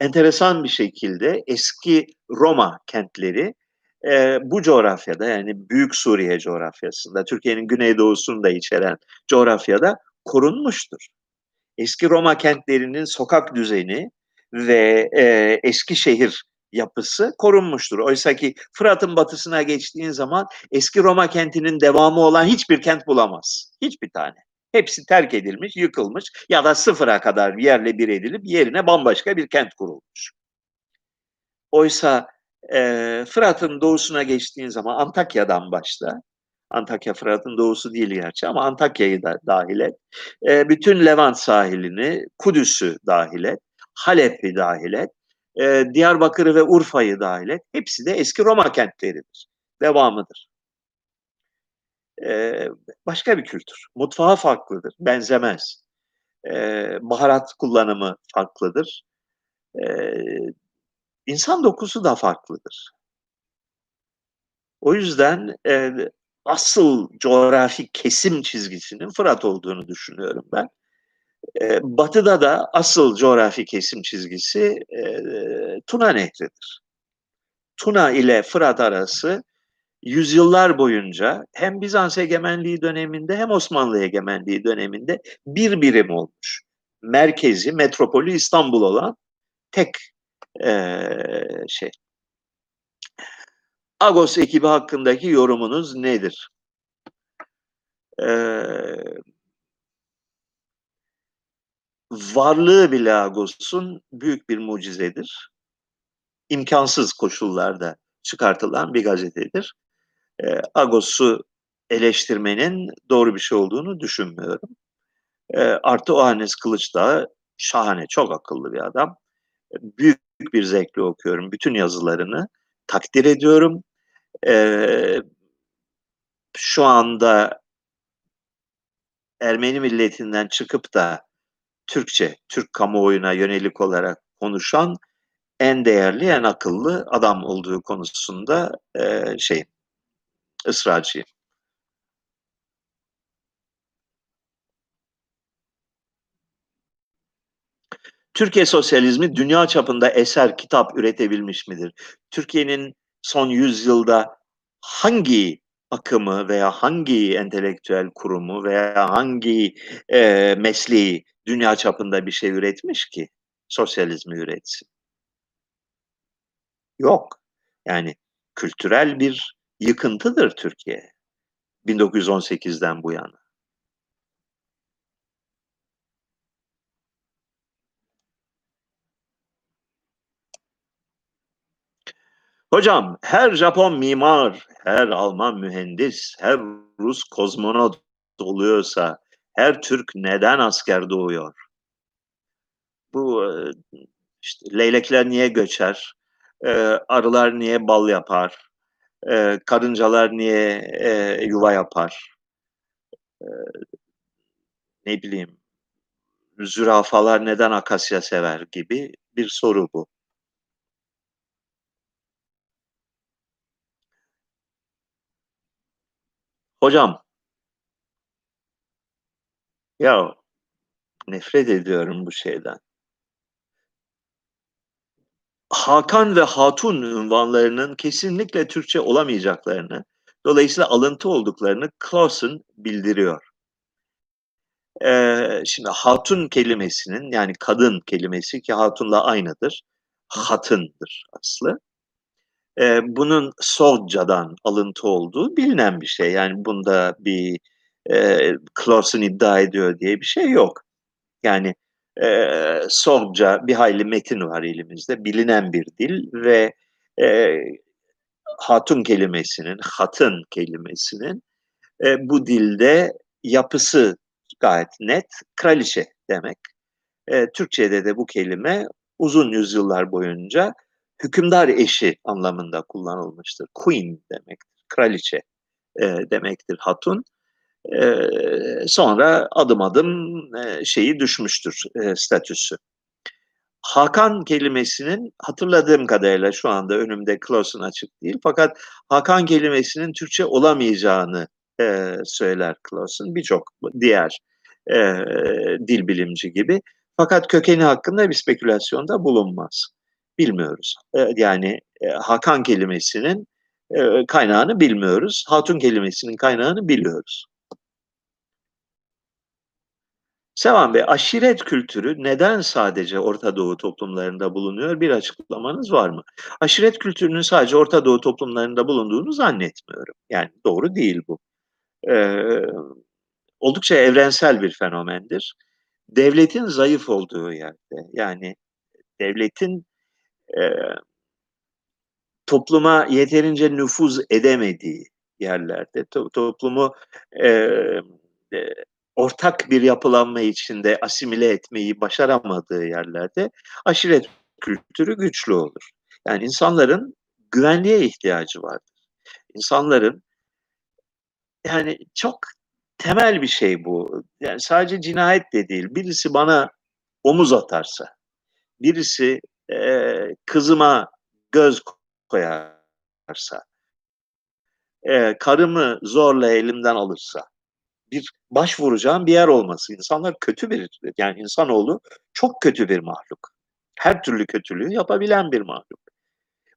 Enteresan bir şekilde eski Roma kentleri e, bu coğrafyada yani Büyük Suriye coğrafyasında, Türkiye'nin güneydoğusunu da içeren coğrafyada korunmuştur. Eski Roma kentlerinin sokak düzeni ve e, eski şehir yapısı korunmuştur. Oysa ki Fırat'ın batısına geçtiğin zaman eski Roma kentinin devamı olan hiçbir kent bulamaz. Hiçbir tane. Hepsi terk edilmiş, yıkılmış ya da sıfıra kadar yerle bir edilip yerine bambaşka bir kent kurulmuş. Oysa e, Fırat'ın doğusuna geçtiğin zaman Antakya'dan başla. Antakya Fırat'ın doğusu değil gerçi ama Antakya'yı da dahil et. E, bütün Levant sahilini, Kudüs'ü dahil et. Halep'i dahil et. E, Diyarbakır'ı ve Urfa'yı dahil et. Hepsi de eski Roma kentleridir. Devamıdır. E, başka bir kültür. Mutfağı farklıdır. Benzemez. E, baharat kullanımı farklıdır. E, insan dokusu da farklıdır. O yüzden e, asıl coğrafi kesim çizgisinin Fırat olduğunu düşünüyorum ben. E, batı'da da asıl coğrafi kesim çizgisi e, Tuna Nehri'dir. Tuna ile Fırat arası yüzyıllar boyunca hem Bizans egemenliği döneminde hem Osmanlı egemenliği döneminde bir birim olmuş. Merkezi, metropolü İstanbul olan tek e, şey. Agos ekibi hakkındaki yorumunuz nedir? Ee, varlığı bile Agos'un büyük bir mucizedir. İmkansız koşullarda çıkartılan bir gazetedir. Ee, Agos'u eleştirmenin doğru bir şey olduğunu düşünmüyorum. Ee, artı Ohanes Kılıçdağı şahane, çok akıllı bir adam. Büyük bir zevkle okuyorum bütün yazılarını. Takdir ediyorum. Ee, şu anda Ermeni milletinden çıkıp da Türkçe, Türk kamuoyuna yönelik olarak konuşan en değerli, en akıllı adam olduğu konusunda e, şey ısrarcıyım. Türkiye sosyalizmi dünya çapında eser, kitap üretebilmiş midir? Türkiye'nin son yüzyılda hangi akımı veya hangi entelektüel kurumu veya hangi, eee, mesleği dünya çapında bir şey üretmiş ki sosyalizmi üretsin? Yok. Yani kültürel bir yıkıntıdır Türkiye 1918'den bu yana. Hocam, her Japon mimar, her Alman mühendis, her Rus kozmonot oluyorsa her Türk neden asker doğuyor? Bu, eee, işte, leylekler niye göçer? Eee, arılar niye bal yapar? Eee, karıncalar niye, yuva yapar? Ne bileyim, zürafalar neden akasya sever gibi bir soru bu. Hocam Ya, nefret ediyorum bu şeyden. Hakan ve Hatun ünvanlarının kesinlikle Türkçe olamayacaklarını, dolayısıyla alıntı olduklarını Clausen bildiriyor. Eee, şimdi hatun kelimesinin, yani kadın kelimesi ki hatunla aynıdır, hatındır aslı. Eee, bunun Sovca'dan alıntı olduğu bilinen bir şey. Yani bunda bir, eee, Clausen iddia ediyor diye bir şey yok. Yani, eee, Sovca bir hayli metin var elimizde, bilinen bir dil ve, eee, hatun kelimesinin, hatın kelimesinin, eee, bu dilde yapısı gayet net, kraliçe demek. Eee, Türkçede de bu kelime uzun yüzyıllar boyunca hükümdar eşi anlamında kullanılmıştır. Queen demektir, kraliçe, eee, demektir hatun. Eee, sonra adım adım, eee, şeyi düşmüştür, eee, statüsü. Hakan kelimesinin hatırladığım kadarıyla şu anda önümde Clausen açık değil fakat Hakan kelimesinin Türkçe olamayacağını, eee, söyler Clausen, birçok diğer, eee, dil bilimci gibi. Fakat kökeni hakkında bir spekülasyonda bulunmaz. Bilmiyoruz. Eee, yani, eee, Hakan kelimesinin, eee, kaynağını bilmiyoruz. Hatun kelimesinin kaynağını biliyoruz. Sevan Bey, aşiret kültürü neden sadece Orta Doğu toplumlarında bulunuyor? Bir açıklamanız var mı? Aşiret kültürünün sadece Orta Doğu toplumlarında bulunduğunu zannetmiyorum. Yani doğru değil bu. Eee, oldukça evrensel bir fenomendir. Devletin zayıf olduğu yerde, yani devletin, eee topluma yeterince nüfuz edemediği yerlerde, to toplumu, eee, eee, ortak bir yapılanma içinde asimile etmeyi başaramadığı yerlerde aşiret kültürü güçlü olur. Yani insanların güvenliğe ihtiyacı vardır. İnsanların yani çok temel bir şey bu. Yani sadece cinayet de değil. Birisi bana omuz atarsa, birisi, eee, kızıma göz koyarsa, eee, karımı zorla elimden alırsa, bir başvuracağım bir yer olması. İnsanlar kötü bir, yani insanoğlu çok kötü bir mahluk. Her türlü kötülüğü yapabilen bir mahluk.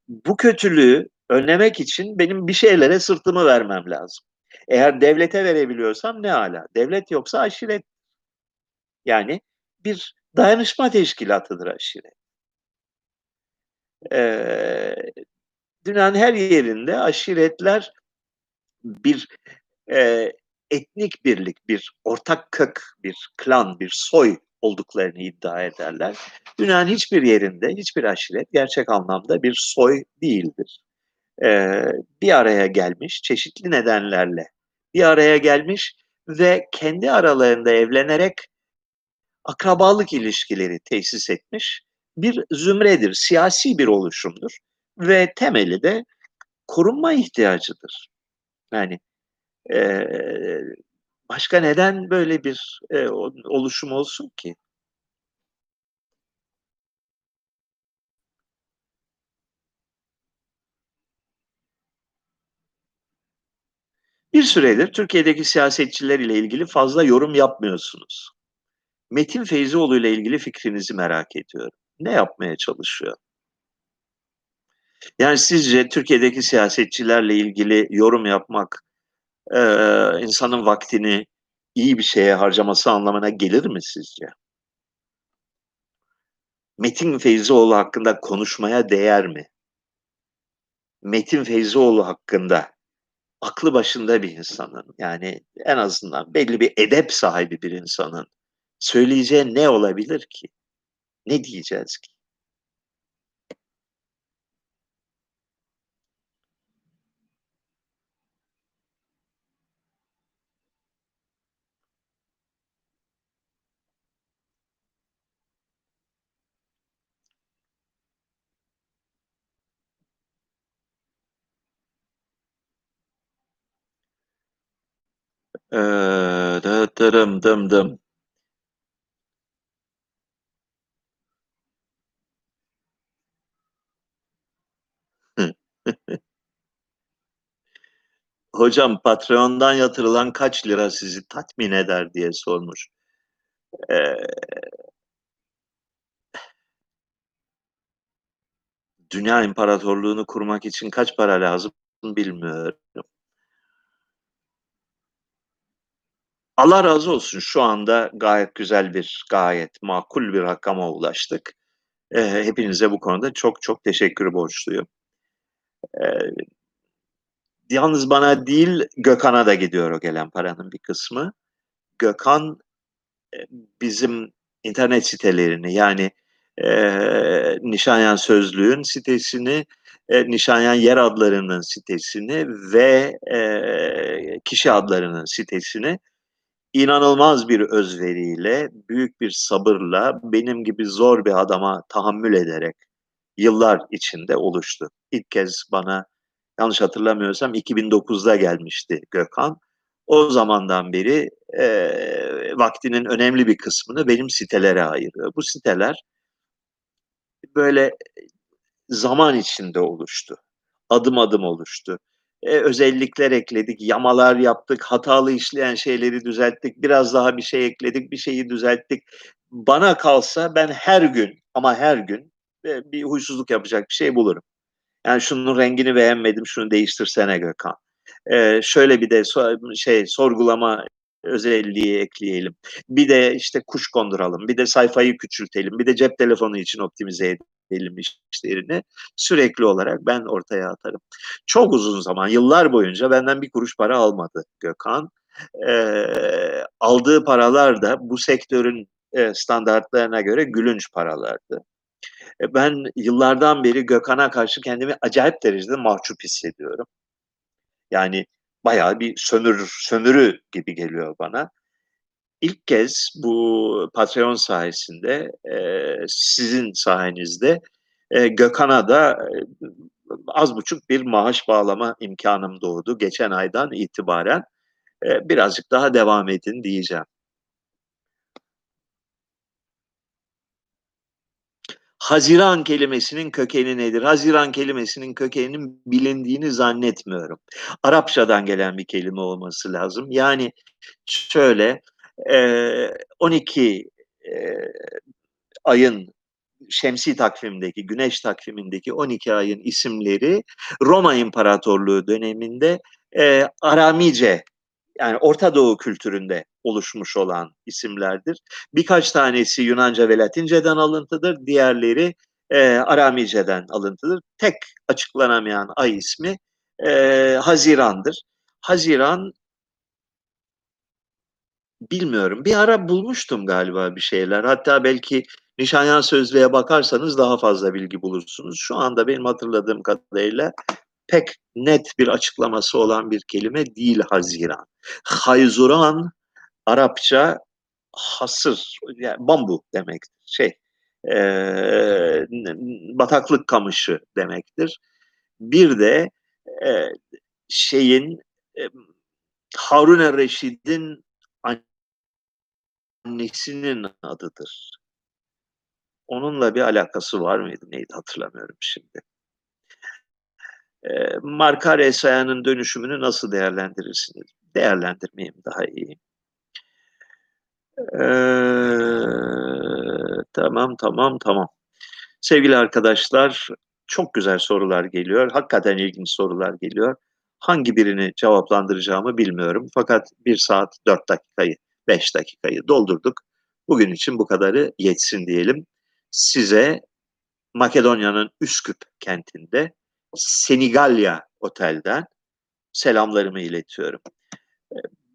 Bu kötülüğü önlemek için benim bir şeylere sırtımı vermem lazım. Eğer devlete verebiliyorsam ne âlâ. Devlet yoksa aşiret. Yani bir dayanışma teşkilatıdır aşiret. Eee, dünyanın her yerinde aşiretler bir, eee, etnik birlik, bir ortak kök, bir klan, bir soy olduklarını iddia ederler. Dünyanın hiçbir yerinde hiçbir aşiret gerçek anlamda bir soy değildir. Eee, bir araya gelmiş, çeşitli nedenlerle bir araya gelmiş ve kendi aralarında evlenerek akrabalık ilişkileri tesis etmiş bir zümredir, siyasi bir oluşumdur ve temeli de korunma ihtiyacıdır. Yani, eee, başka neden böyle bir, o oluşum olsun ki? Bir süredir Türkiye'deki siyasetçiler ile ilgili fazla yorum yapmıyorsunuz. Metin Feyzioğlu ile ilgili fikrinizi merak ediyorum. Ne yapmaya çalışıyor? Yani sizce Türkiye'deki siyasetçilerle ilgili yorum yapmak eee, insanın vaktini iyi bir şeye harcaması anlamına gelir mi sizce? Metin Feyzioğlu hakkında konuşmaya değer mi? Metin Feyzioğlu hakkında aklı başında bir insanın, yani en azından belli bir edep sahibi bir insanın söyleyeceği ne olabilir ki? Ne diyeceğiz ki? Eee, dı dırım dım dım. Hocam Patreon'dan yatırılan kaç lira sizi tatmin eder diye sormuş. Eee Dünya imparatorluğunu kurmak için kaç para lazım bilmiyorum. Allah razı olsun şu anda gayet güzel bir, gayet makul bir rakama ulaştık. Eee, hepinize bu konuda çok çok teşekkür borçluyum. Eee Yalnız bana değil, Gökhan'a da gidiyor o gelen paranın bir kısmı. Gökhan, eee, bizim internet sitelerini yani, eee, Nişanyan Sözlüğün sitesini, eee, Nişanyan yer adlarının sitesini ve, eee, kişi adlarının sitesini inanılmaz bir özveriyle, büyük bir sabırla, benim gibi zor bir adama tahammül ederek yıllar içinde oluştu. İlk kez bana yanlış hatırlamıyorsam 2009'da gelmişti Gökhan. O zamandan beri, eee, vaktinin önemli bir kısmını benim sitelere ayırıyor. Bu siteler böyle zaman içinde oluştu. Adım adım oluştu. Eee, özellikler ekledik, yamalar yaptık, hatalı işleyen şeyleri düzelttik, biraz daha bir şey ekledik, bir şeyi düzelttik. Bana kalsa ben her gün ama her gün, eee, bir huysuzluk yapacak bir şey bulurum. Yani şunun rengini beğenmedim, şunu değiştirsene Gökhan. Eee, şöyle bir de so şey sorgulama özelliği ekleyelim. Bir de işte kuş konduralım, bir de sayfayı küçültelim, bir de cep telefonu için optimize edelim işlerini sürekli olarak ben ortaya atarım. Çok uzun zaman, yıllar boyunca benden bir kuruş para almadı Gökhan. Eee, aldığı paralar da bu sektörün, eee, standartlarına göre gülünç paralardı. E, ben yıllardan beri Gökhan'a karşı kendimi acayip derecede mahcup hissediyorum. Yani bayağı bir sömür sömürü gibi geliyor bana. İlk kez bu Patreon sayesinde, eee, sizin sayenizde, eee, Gökhan'a da, eee, az buçuk bir maaş bağlama imkânım doğdu geçen aydan itibaren. Birazcık daha devam edin diyeceğim. Haziran kelimesinin kökeni nedir? Haziran kelimesinin kökeninin bilindiğini zannetmiyorum. Arapçadan gelen bir kelime olması lazım. Yani şöyle, eee, 12, eee, ayın şemsî takvimdeki, güneş takvimindeki 12 ayın isimleri Roma İmparatorluğu döneminde, Aramice yani Orta Doğu kültüründe oluşmuş olan isimlerdir. Birkaç tanesi Yunanca ve Latince'den alıntıdır. Diğerleri, eee, Aramice'den alıntıdır. Tek açıklanamayan ay ismi, eee, Haziran'dır. Haziran Bilmiyorum. Bir ara bulmuştum galiba bir şeyler. Hatta belki Nişanyan Sözlüğe bakarsanız daha fazla bilgi bulursunuz. Şu anda benim hatırladığım kadarıyla pek net bir açıklaması olan bir kelime değil haziran. Hayzuran Arapça hasır, yani bambu demektir. Şey, n bataklık kamışı demektir. Bir de, eee, şeyin, emm, Harun er-Reşid'in annesinin adıdır. Onunla bir alakası var mıydı, neydi hatırlamıyorum şimdi. Eee, Markare Sayan'ın dönüşümünü nasıl değerlendirirsiniz? Değerlendirmeyeyim daha iyi. Eee, tamam, tamam, tamam. Sevgili arkadaşlar, çok güzel sorular geliyor. Hakikaten ilginç sorular geliyor. Hangi birini cevaplandıracağımı bilmiyorum. Fakat 1 saat 4 dakikayı, 5 dakikayı doldurduk. Bugün için bu kadarı yetsin diyelim. Size Makedonya'nın Üsküp kentinde Senigalya Otel'den selamlarımı iletiyorum.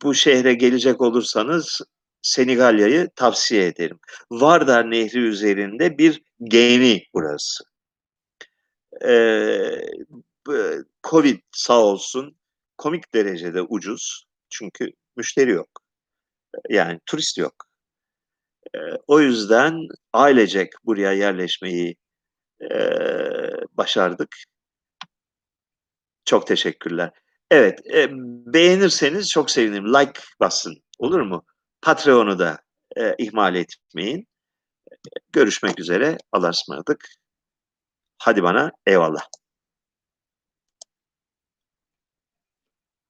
Bu şehre gelecek olursanız Senigalya'yı tavsiye ederim. Vardar Nehri üzerinde bir gemi burası. Ee, Covid sağ olsun komik derecede ucuz. Çünkü müşteri yok. Yani turist yok. Ee, o yüzden ailecek buraya yerleşmeyi e, başardık. Çok teşekkürler. Evet, e, beğenirseniz çok sevinirim. Like basın, olur mu? Patreon'u da e, ihmal etmeyin. Görüşmek üzere. Allah'a ısmarladık. Hadi bana eyvallah.